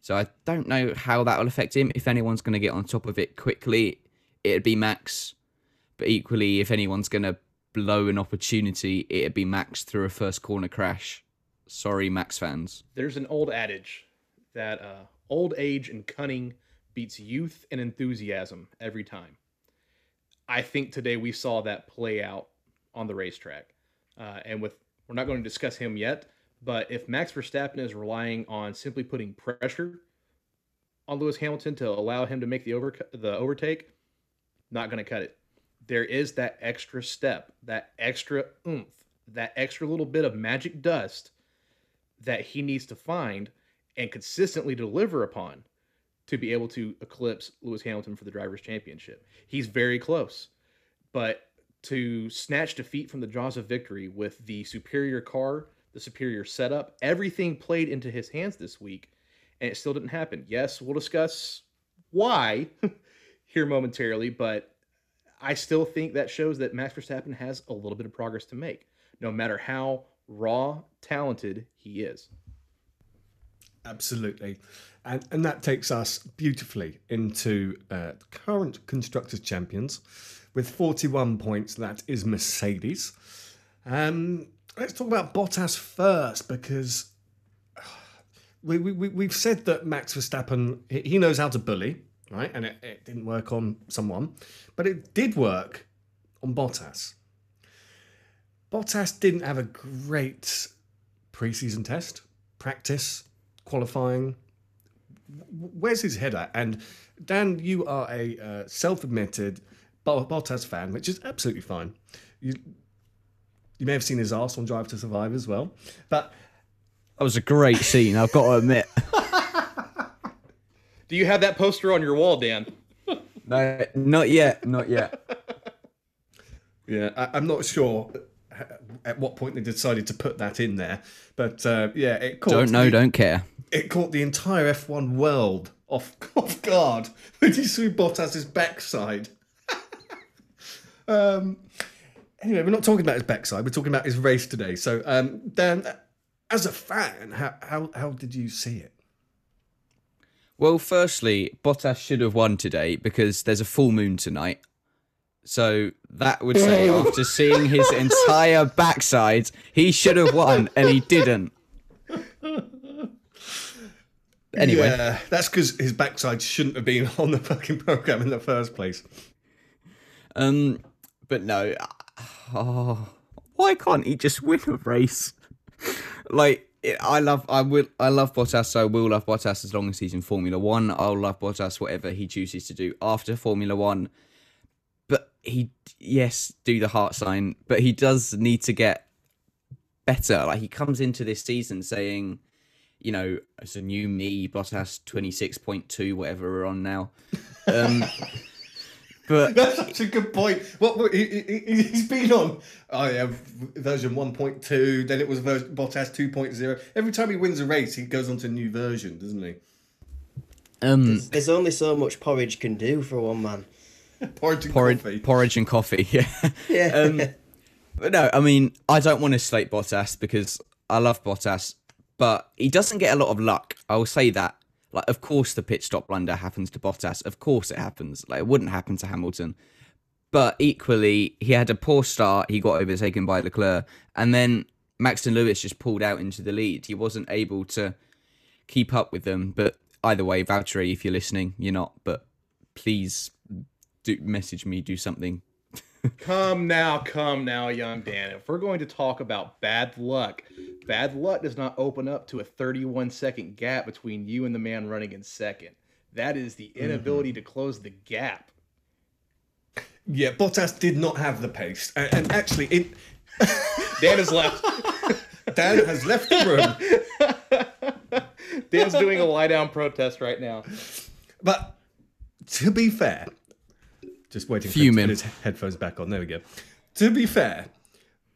So I don't know how that will affect him. If anyone's going to get on top of it quickly, it'd be Max. But equally, if anyone's going to blow an opportunity, it'd be Max through a first corner crash. Sorry, Max fans. There's an old adage that uh, old age and cunning beats youth and enthusiasm every time. I think today we saw that play out on the racetrack. Uh, and with we're not going to discuss him yet, but if Max Verstappen is relying on simply putting pressure on Lewis Hamilton to allow him to make the over the overtake, not going to cut it. There is that extra step, that extra oomph, that extra little bit of magic dust that he needs to find and consistently deliver upon to be able to eclipse Lewis Hamilton for the drivers' championship. He's very close, but to snatch defeat from the jaws of victory with the superior car, the superior setup, everything played into his hands this week, and it still didn't happen. Yes, we'll discuss why here momentarily, but I still think that shows that Max Verstappen has a little bit of progress to make, no matter how raw talented he is. Absolutely. And, and that takes us beautifully into uh, current Constructors' Champions with 41 points. That is Mercedes. Um, let's talk about Bottas first because we, we, we- we've said that Max Verstappen, he he knows how to bully, right? And it, it didn't work on someone, but it did work on Bottas. Bottas didn't have a great preseason test, practice, qualifying. Where's his head at? And Dan, you are a uh, self-admitted Bo- Bottas fan, which is absolutely fine. You you may have seen his arse on Drive to Survive as well, but That was a great scene, I've got to admit. Do you have that poster on your wall, Dan? No, not yet, not yet. Yeah, I, I'm not sure h- at what point they decided to put that in there, but uh, yeah, it caught Don't know, the, don't care. it caught the entire F1 world off off guard when you saw Bottas's backside. um, anyway, we're not talking about his backside. We're talking about his race today. So, um, Dan, as a fan, how how how did you see it? Well, firstly, Bottas should have won today because there's a full moon tonight. So that would say, after seeing his entire backside, he should have won, and he didn't. Anyway, Yeah, that's because his backside shouldn't have been on the fucking program in the first place. um, but no, oh, why can't he just win a race? like, I love, I will, I love Bottas. So I will love Bottas as long as he's in Formula One. I'll love Bottas whatever he chooses to do after Formula One. But he, yes, do the heart sign. But he does need to get better. Like he comes into this season saying, you know, it's a new me, Bottas twenty six point two, whatever we're on now. Um, but That's such a good point. What, what he, he, he- he's been on? Oh yeah, version 1.2. Then it was version, Bottas 2.0. Every time he wins a race, he goes on to a new version, doesn't he? um, There's only so much porridge can do for one man. Porridge and porridge, coffee. porridge and coffee. Yeah. Yeah. Um, but no, I mean, I don't want to slate Bottas because I love Bottas, but he doesn't get a lot of luck. I will say that. Like, of course, the pit stop blunder happens to Bottas. Of course, it happens. Like, it wouldn't happen to Hamilton. But equally, he had a poor start. He got overtaken by Leclerc, and then Max and Lewis just pulled out into the lead. He wasn't able to keep up with them. But either way, Valtteri, if you're listening, you're not. But please do message me, do something. Come now, come now, young Dan. If we're going to talk about bad luck, bad luck does not open up to a 31 second gap between you and the man running in second. That is the mm-hmm. inability to close the gap. Yeah, Bottas did not have the pace. And, and actually, it, Dan has left. Dan has left the room. Dan's doing a lie down protest right now. But to be fair, just waiting for Fuming. put his headphones back on. There we go. To be fair,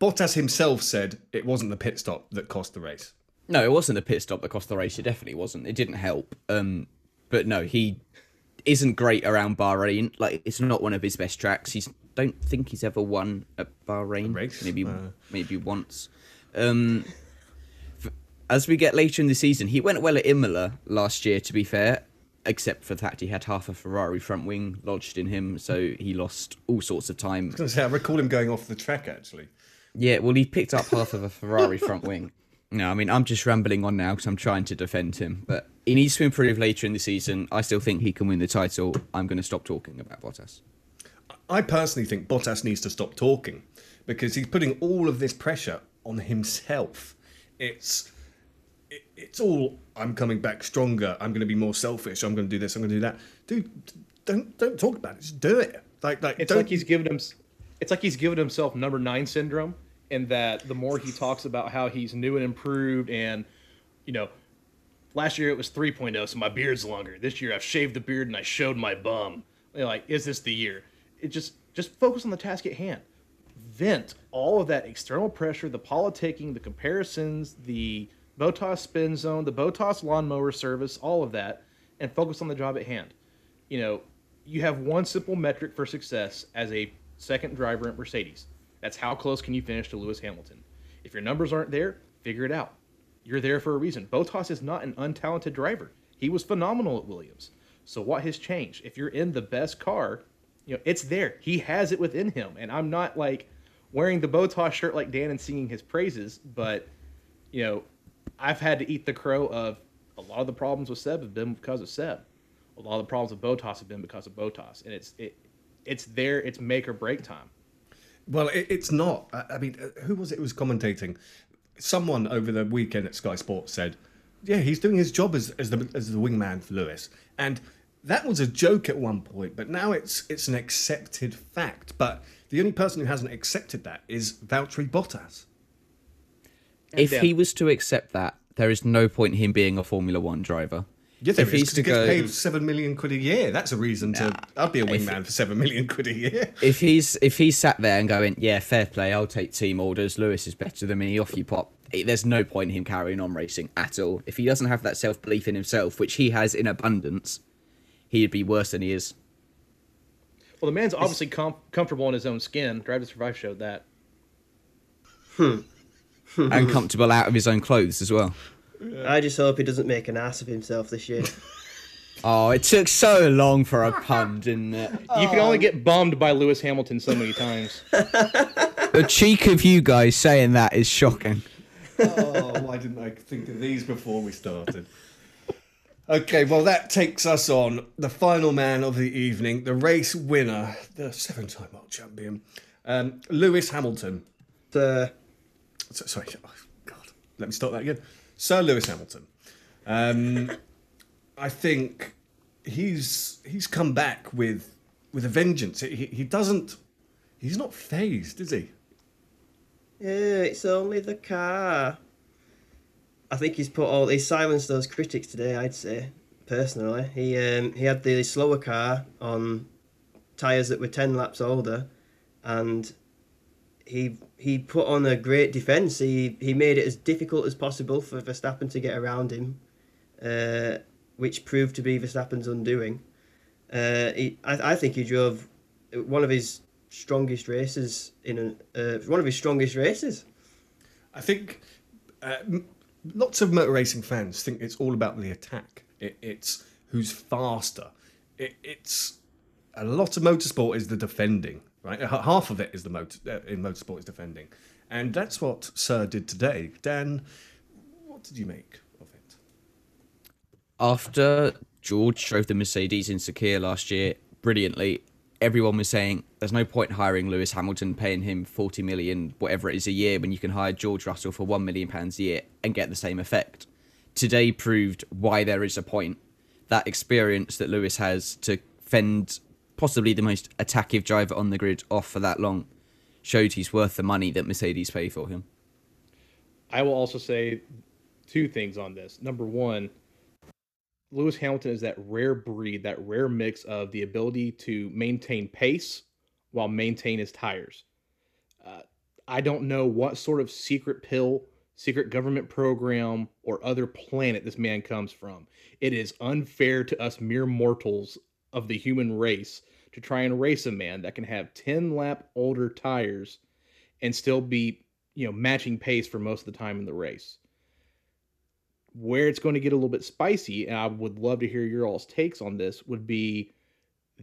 Bottas himself said it wasn't the pit stop that cost the race. No, it wasn't the pit stop that cost the race. It definitely wasn't. It didn't help. Um, but no, he isn't great around Bahrain. Like it's not one of his best tracks. He's don't think he's ever won at Bahrain. race? Maybe Uh. maybe once. Um, as we get later in the season, he went well at Imola last year. To be fair, except for the fact he had half a Ferrari front wing lodged in him, so he lost all sorts of time. I was say, I recall him going off the track actually. Yeah, well, he picked up half of a Ferrari front wing. No, I mean, I'm just rambling on now because I'm trying to defend him. But he needs to improve later in the season. I still think he can win the title. I'm going to stop talking about Bottas. I personally think Bottas needs to stop talking because he's putting all of this pressure on himself. It's it, it's all I'm coming back stronger. I'm going to be more selfish. I'm going to do this. I'm going to do that. Dude, don't don't talk about it. Just do it. Like like It's don't, like he's given him. It's like he's given himself number nine syndrome, in that the more he talks about how he's new and improved, and you know, last year it was 3.0, so my beard's longer. This year I've shaved the beard and I showed my bum. You're like, is this the year? It just just focus on the task at hand. Vent all of that external pressure, the politicking, the comparisons, the Bottas spin zone, the Bottas lawnmower service, all of that, and focus on the job at hand. You know, you have one simple metric for success as a second driver at Mercedes. That's how close can you finish to Lewis Hamilton. If your numbers aren't there, figure it out. You're there for a reason. Bottas is not an untalented driver. He was phenomenal at Williams. So what has changed? If you're in the best car, you know, it's there. He has it within him. And I'm not like wearing the Bottas shirt like Dan and singing his praises, but you know, I've had to eat the crow of a lot of the problems with Seb have been because of Seb. A lot of the problems with Bottas have been because of Bottas. And it's it it's there, it's make or break time. Well, it, it's not. I, I mean, uh, who was it was commentating? Someone over the weekend at Sky Sports said, "Yeah, he's doing his job as, as the as the wingman for Lewis," and that was a joke at one point, but now it's it's an accepted fact. But the only person who hasn't accepted that is Valtteri Bottas. If Dan. he was to accept that, there is no point in him being a Formula One driver. Yeah, there if is, he's 'cause to he gets go, paid seven million quid a year. That's a reason to. I'd be a wingman for seven million quid a year. if he's if he's sat there and going, yeah, fair play, I'll take team orders. Lewis is better than me. Off you pop. There's no point in him carrying on racing at all. If he doesn't have that self belief in himself, which he has in abundance, he'd be worse than he is. Well, the man's obviously com- comfortable in his own skin. Drive to Survive showed that. Hmm. And comfortable out of his own clothes as well. I just hope he doesn't make an ass of himself this year. Oh, it took so long for a pun, didn't it? You can only get bummed by Lewis Hamilton so many times. The cheek of you guys saying that is shocking. oh, why didn't I think of these before we started? Okay, well, that takes us on the final man of the evening, the race winner, the seven time world champion, um, Lewis Hamilton. So, So, sorry, oh, God, let me start that again. Sir Lewis Hamilton. Um, I think he's he's come back with with a vengeance. He, he doesn't. He's not fazed, is he? yeah, it's only the car. I think he's put all he silenced those critics today. I'd say personally, he um, he had the slower car on tires that were ten laps older, and he he put on a great defense. He he made it as difficult as possible for Verstappen to get around him, uh, which proved to be Verstappen's undoing. Uh, he, I, I think he drove one of his strongest races in a, uh, one of his strongest races. I think uh, lots of motor racing fans think it's all about the attack. It, it's who's faster. It, it's a lot of motorsport is the defending, right? Half of it is the motor uh, in motorsport is defending, and that's what Sir did today. Dan, what did you make of it? After George drove the Mercedes in Sakhir last year brilliantly, everyone was saying there's no point hiring Lewis Hamilton, paying him 40 million, whatever it is a year, when you can hire George Russell for 1 million pounds a year and get the same effect. Today proved why there is a point. That experience that Lewis has to fend possibly the most attackive driver on the grid off for that long showed he's worth the money that Mercedes pay for him. I will also say two things on this. Number one, Lewis Hamilton is that rare breed, that rare mix of the ability to maintain pace while maintain his tires. Uh, I don't know what sort of secret pill, secret government program, or other planet this man comes from. It is unfair to us mere mortals of the human race to try and race a man that can have 10 lap older tires and still be, you know, matching pace for most of the time in the race. Where it's going to get a little bit spicy, and I would love to hear your all's takes on this, would be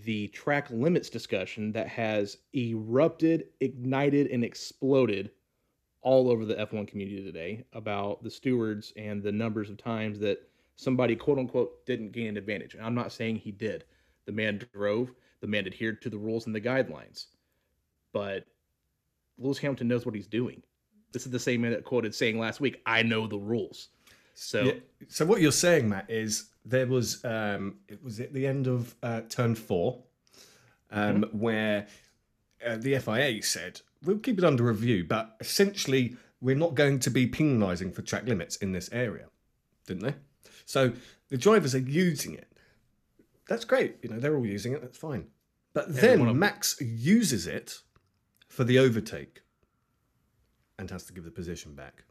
the track limits discussion that has erupted, ignited, and exploded all over the F1 community today about the stewards and the numbers of times that somebody, quote unquote, didn't gain an advantage. And I'm not saying he did. The man drove, the man adhered to the rules and the guidelines. But Lewis Hamilton knows what he's doing. This is the same man that quoted saying last week, I know the rules. So Yeah. So what you're saying, Matt, is there was um, it was at the end of uh, turn four, um, where uh, the FIA said we'll keep it under review, but essentially we're not going to be penalising for track limits in this area, didn't they? So the drivers are using it. That's great. You know they're all using it. That's fine. But then Max uses it for the overtake and has to give the position back.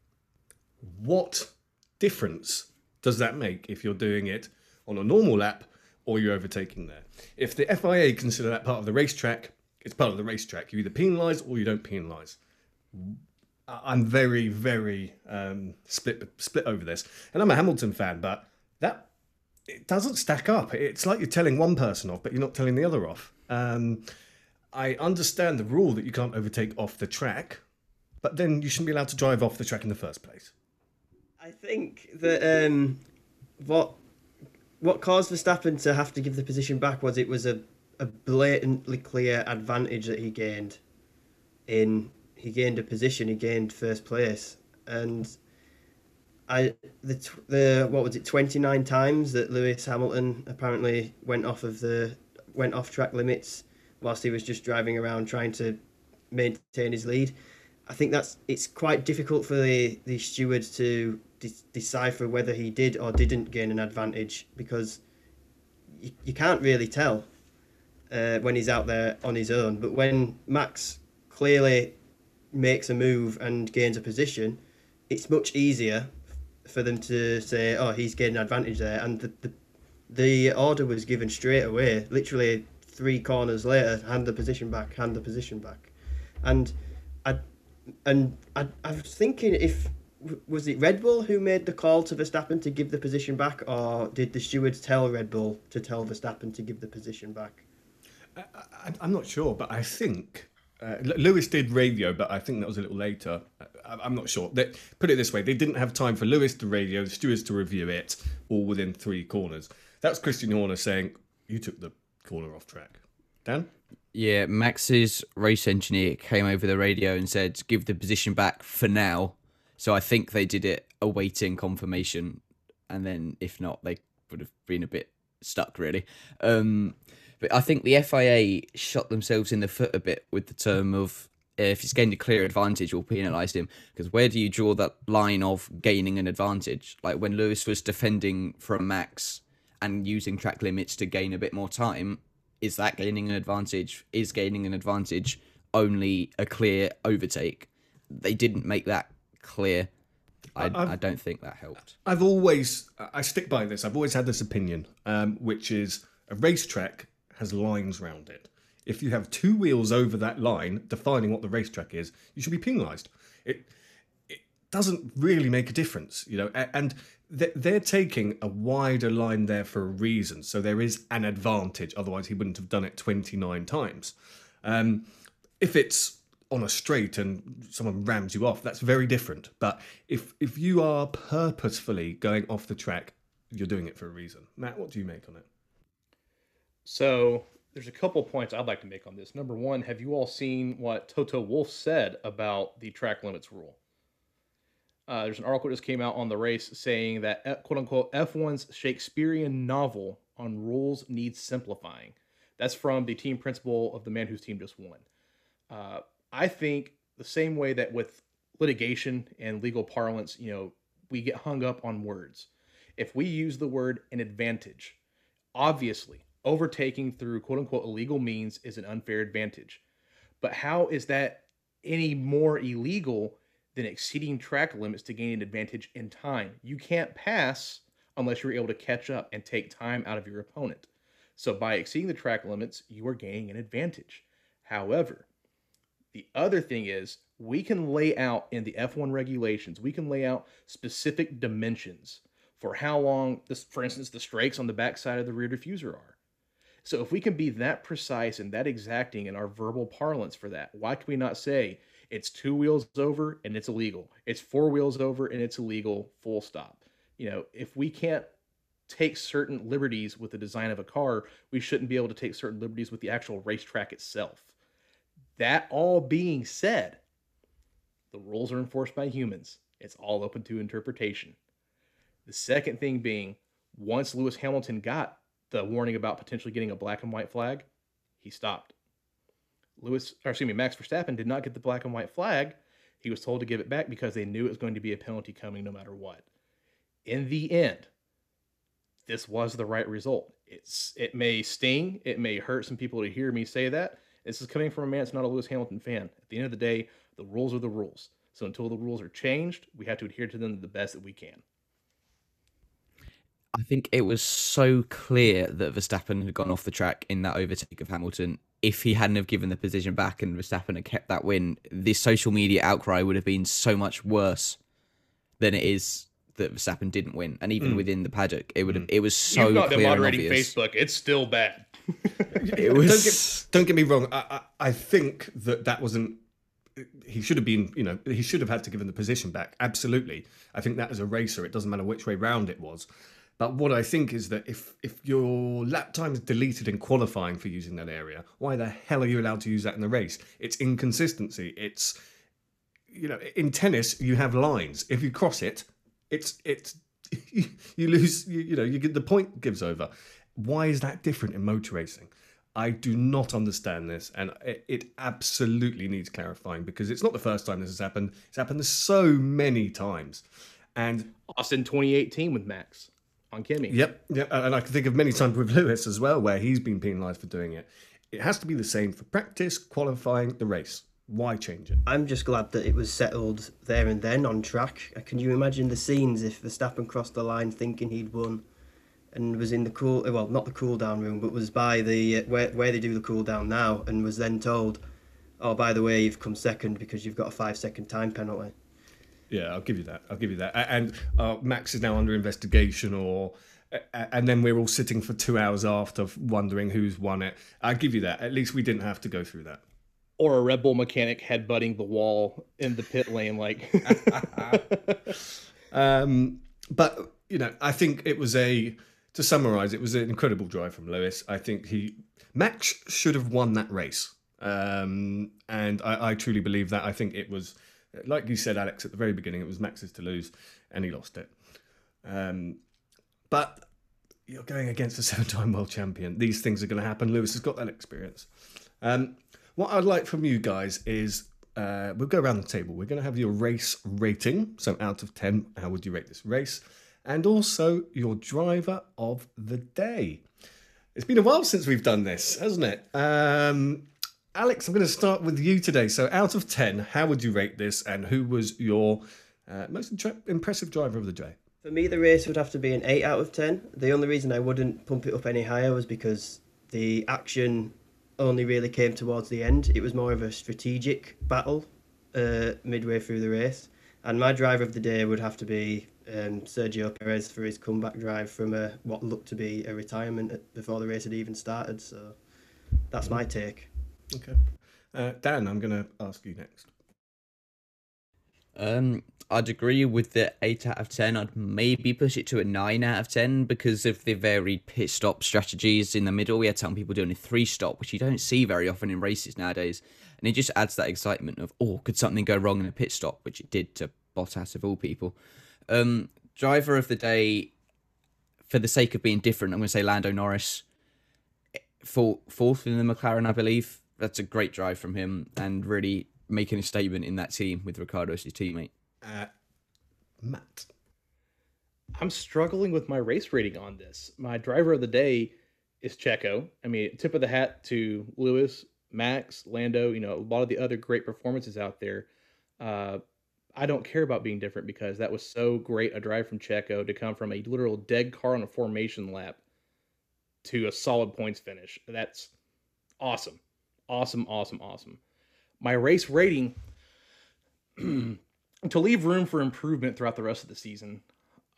What difference does that make if you're doing it on a normal lap or you're overtaking there? If the FIA consider that part of the racetrack, it's part of the racetrack. You either penalise or you don't penalise. I'm very, very um, split split over this, and I'm a Hamilton fan, but that it doesn't stack up. It's like you're telling one person off, but you're not telling the other off. Um, I understand the rule that you can't overtake off the track, but then you shouldn't be allowed to drive off the track in the first place. I think that um, what what caused Verstappen to have to give the position back was it was a, a blatantly clear advantage that he gained. In he gained a position, he gained first place, and I the the what was it twenty nine times that Lewis Hamilton apparently went off of the went off track limits whilst he was just driving around trying to maintain his lead. I think that's it's quite difficult for the the steward to de- decipher whether he did or didn't gain an advantage because you, you can't really tell uh, when he's out there on his own. But when Max clearly makes a move and gains a position, it's much easier for them to say, "Oh, he's getting an advantage there," and the the, the order was given straight away. Literally three corners later, hand the position back, hand the position back, and I and I, I was thinking if was it Red Bull who made the call to Verstappen to give the position back, or did the stewards tell Red Bull to tell Verstappen to give the position back? I, I'm not sure, but I think uh, Lewis did radio, but I think that was a little later. I'm not sure. They, put it this way: they didn't have time for Lewis to radio, the stewards to review it, all within three corners. That's Christian Horner saying, "You took the corner off track." Dan, Yeah, Max's race engineer came over the radio and said, "Give the position back for now." So I think they did it awaiting confirmation, and then if not, they would have been a bit stuck really. Um, but I think the FIA shot themselves in the foot a bit with the term of if he's gained a clear advantage, we'll penalise him. Because where do you draw that line of gaining an advantage? Like when Lewis was defending from Max and using track limits to gain a bit more time, is that gaining an advantage? Is gaining an advantage only a clear overtake? They didn't make that clear. I, I, don't think that helped. I've always, I stick by this. I've always had this opinion, um, which is a racetrack has lines round it. If you have two wheels over that line defining what the racetrack is, you should be penalised. It it doesn't really make a difference, you know. And they're, taking a wider line there for a reason, so there is an advantage. Otherwise, he wouldn't have done it twenty nine times. Um, if it's on a straight and someone rams you off, that's very different. But if if you are purposefully going off the track, you're doing it for a reason. Matt, what do you make on it? So there's a couple points I'd like to make on this. Number one, have you all seen what Toto Wolff said about the track limits rule? Uh, there's an article just came out on the race saying that eh, quote unquote F1's Shakespearean novel on rules needs simplifying. That's from the team principal of the man whose team just won. Uh, I think the same way that with litigation and legal parlance, you know, we get hung up on words. if we use the word an advantage, obviously overtaking through quote unquote illegal means is an unfair advantage. But how is that any more illegal than exceeding track limits to gain an advantage in time? You can't pass unless you're able to catch up and take time out of your opponent. So by exceeding the track limits, you are gaining an advantage. However, the other thing is we can lay out in the F1 regulations, we can lay out specific dimensions for how long this for instance the strakes on the backside of the rear diffuser are. So if we can be that precise and that exacting in our verbal parlance for that, why can we not say it's two wheels over and it's illegal? It's four wheels over and it's illegal, full stop. You know, if we can't take certain liberties with the design of a car, we shouldn't be able to take certain liberties with the actual racetrack itself. That all being said, the rules are enforced by humans. It's all open to interpretation. The second thing being, once Lewis Hamilton got the warning about potentially getting a black and white flag, he stopped. Lewis, or excuse me, Max Verstappen did not get the black and white flag. He was told to give it back because they knew it was going to be a penalty coming no matter what. In the end, this was the right result. It's it may sting, it may hurt some people to hear me say that. This is coming from a man that's not a Lewis Hamilton fan. At the end of the day, the rules are the rules. So until the rules are changed, we have to adhere to them the best that we can. I think it was so clear that Verstappen had gone off the track in that overtake of Hamilton. If he hadn't have given the position back and Verstappen had kept that win, the social media outcry would have been so much worse than it is that Verstappen didn't win. And even hmm. within the paddock, it would have. Hmm. It was so You've not been clear and moderating obvious. Facebook. It's still bad. It was. Don't get, don't get me wrong. I, I, I think that that wasn't. He should have been, you know, he should have had to give him the position back. Absolutely. I think that as a racer, it doesn't matter which way round it was. But what I think is that if if your lap time is deleted in qualifying for using that area, why the hell are you allowed to use that in the race? It's inconsistency. It's you know, in tennis you have lines. If you cross it, it's it's you lose. You, you know, you get the point gives over. Why is that different in motor racing? I do not understand this, and it, it absolutely needs clarifying because it's not the first time this has happened. It's happened so many times, and Austin 2018 with Max on Kimi. Yep, yep, and I can think of many times with Lewis as well, where he's been penalised for doing it. It has to be the same for practice, qualifying, the race. Why change it? I'm just glad that it was settled there and then on track. Uh, Can you imagine the scenes if Verstappen crossed the line thinking he'd won, and was in the cool well not the cool down room but was by the uh, where where they do the cool down now and was then told, oh by the way you've come second because you've got a five second time penalty. Yeah, I'll give you that. I'll give you that. And uh, Max is now under investigation, or and then we're all sitting for two hours after wondering who's won it. I'll give you that. At least we didn't have to go through that. Or a Red Bull mechanic headbutting the wall in the pit lane, like Um, but you know, I think it was a. To summarise, it was an incredible drive from Lewis. I think he Max should have won that race, um, and I, I truly believe that. I think it was, like you said, Alex, at the very beginning, it was Max's to lose, and he lost it. Um, but you're going against a seven-time world champion. These things are going to happen. Lewis has got that experience. Um, what I'd like from you guys is uh, we'll go around the table. We're going to have your race rating. So out of 10, how would you rate this race? And also your driver of the day. It's been a while since we've done this, hasn't it? Um, Alex, I'm going to start with you today. So out of 10, how would you rate this? And who was your uh, most impressive driver of the day? For me, the race would have to be an 8 out of 10. The only reason I wouldn't pump it up any higher was because the action only really came towards the end. It was more of a strategic battle uh, midway through the race. And my driver of the day would have to be um, Sergio Perez for his comeback drive from a, what looked to be a retirement before the race had even started. So that's my take. Okay. Uh, Dan, I'm going to ask you next. Um, I'd agree with the eight out of ten. I'd maybe push it to a nine out of ten because of the varied pit stop strategies in the middle. We had some people doing a three stop, which you don't see very often in races nowadays, and it just adds that excitement of oh, could something go wrong in a pit stop, which it did to Bottas of all people. Um, driver of the day, for the sake of being different, I'm going to say Lando Norris. Fourth in the McLaren, I believe. That's a great drive from him and really making a statement in that team with Ricciardo as his teammate. Uh, Matt. I'm struggling with my race rating on this. My driver of the day is Checo. I mean, tip of the hat to Lewis, Max, Lando. You know, a lot of the other great performances out there. Uh, I don't care about being different because that was so great a drive from Checo to come from a literal dead car on a formation lap to a solid points finish. That's awesome. Awesome, awesome, awesome. My race rating to leave room for improvement throughout the rest of the season,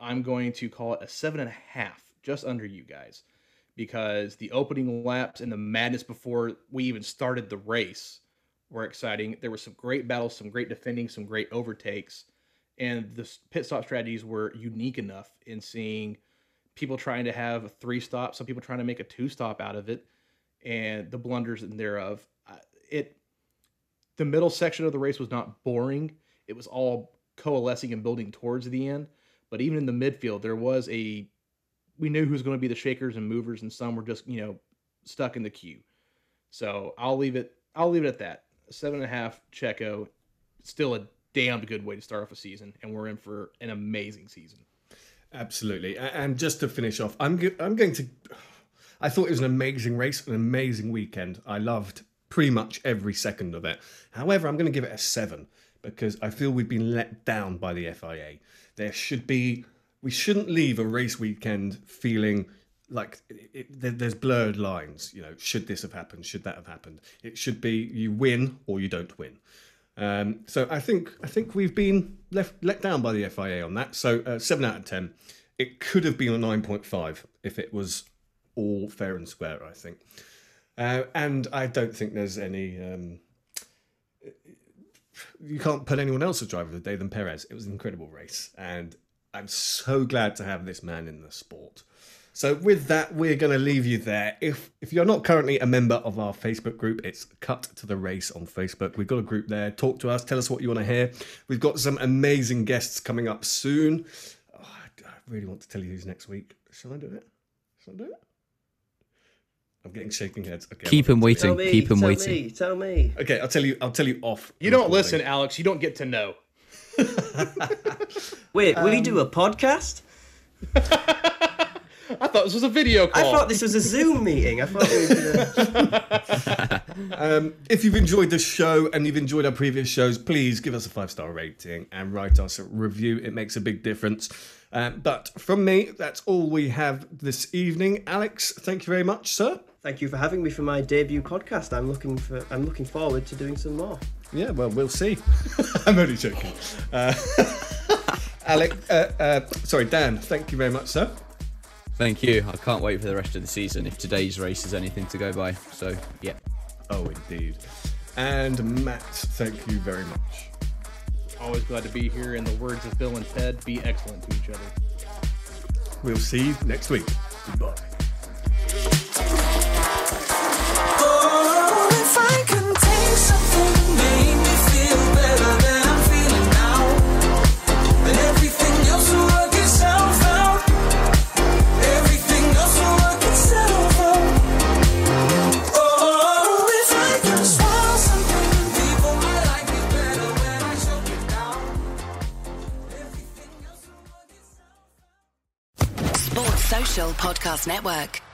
I'm going to call it a seven and a half, just under you guys, because the opening laps and the madness before we even started the race were exciting. There were some great battles, some great defending, some great overtakes, and the pit stop strategies were unique enough in seeing people trying to have a three stop, some people trying to make a two stop out of it, and the blunders and thereof. It, the middle section of the race was not boring. It was all coalescing and building towards the end. But even in the midfield, there was a, we knew who was going to be the shakers and movers, and some were just you know stuck in the queue. So I'll leave it. I'll leave it at that. Seven and a half Checo, still a damned good way to start off a season, and we're in for an amazing season. Absolutely. And just to finish off, I'm I'm going to. I thought it was an amazing race, an amazing weekend. I loved pretty much every second of it. However, I'm going to give it a seven because I feel we've been let down by the FIA. There should be. We shouldn't leave a race weekend feeling like it, it, there's blurred lines. You know, should this have happened? Should that have happened? It should be you win or you don't win. Um, so I think I think we've been left let down by the FIA on that. So uh, seven out of ten. It could have been a nine point five if it was all fair and square. I think, uh, and I don't think there's any. Um, you can't put anyone else as driver of the day than Perez. It was an incredible race, and I'm so glad to have this man in the sport. So with that, we're going to leave you there. If if you're not currently a member of our Facebook group, it's Cut to the Race on Facebook. We've got a group there. Talk to us. Tell us what you want to hear. We've got some amazing guests coming up soon. Oh, I really want to tell you who's next week. Shall I do it? Shall I do it? I'm getting shaking heads. Okay, Keep him waiting. Me, Keep him tell waiting. me, tell me. Okay, I'll tell you. I'll tell you off. You don't recording. listen, Alex. You don't get to know. Wait, will you do Um, a podcast? I thought this was a video call. I thought this was a Zoom meeting. I thought we were gonna... Um, if you've enjoyed the show and you've enjoyed our previous shows, please give us a five star rating and write us a review. It makes a big difference. Um, but from me, that's all we have this evening. Alex, thank you very much, sir. Thank you for having me for my debut podcast. I'm looking for. I'm looking forward to doing some more. Yeah, well, we'll see. I'm only joking. Uh, Alex, uh, uh, sorry, Dan, thank you very much, sir. Thank you. I can't wait for the rest of the season if today's race is anything to go by. So, yeah. Oh, indeed. And Matt, thank you very much. Always glad to be here. In the words of Bill and Ted, be excellent to each other. We'll see you next week. Goodbye. Podcast Network.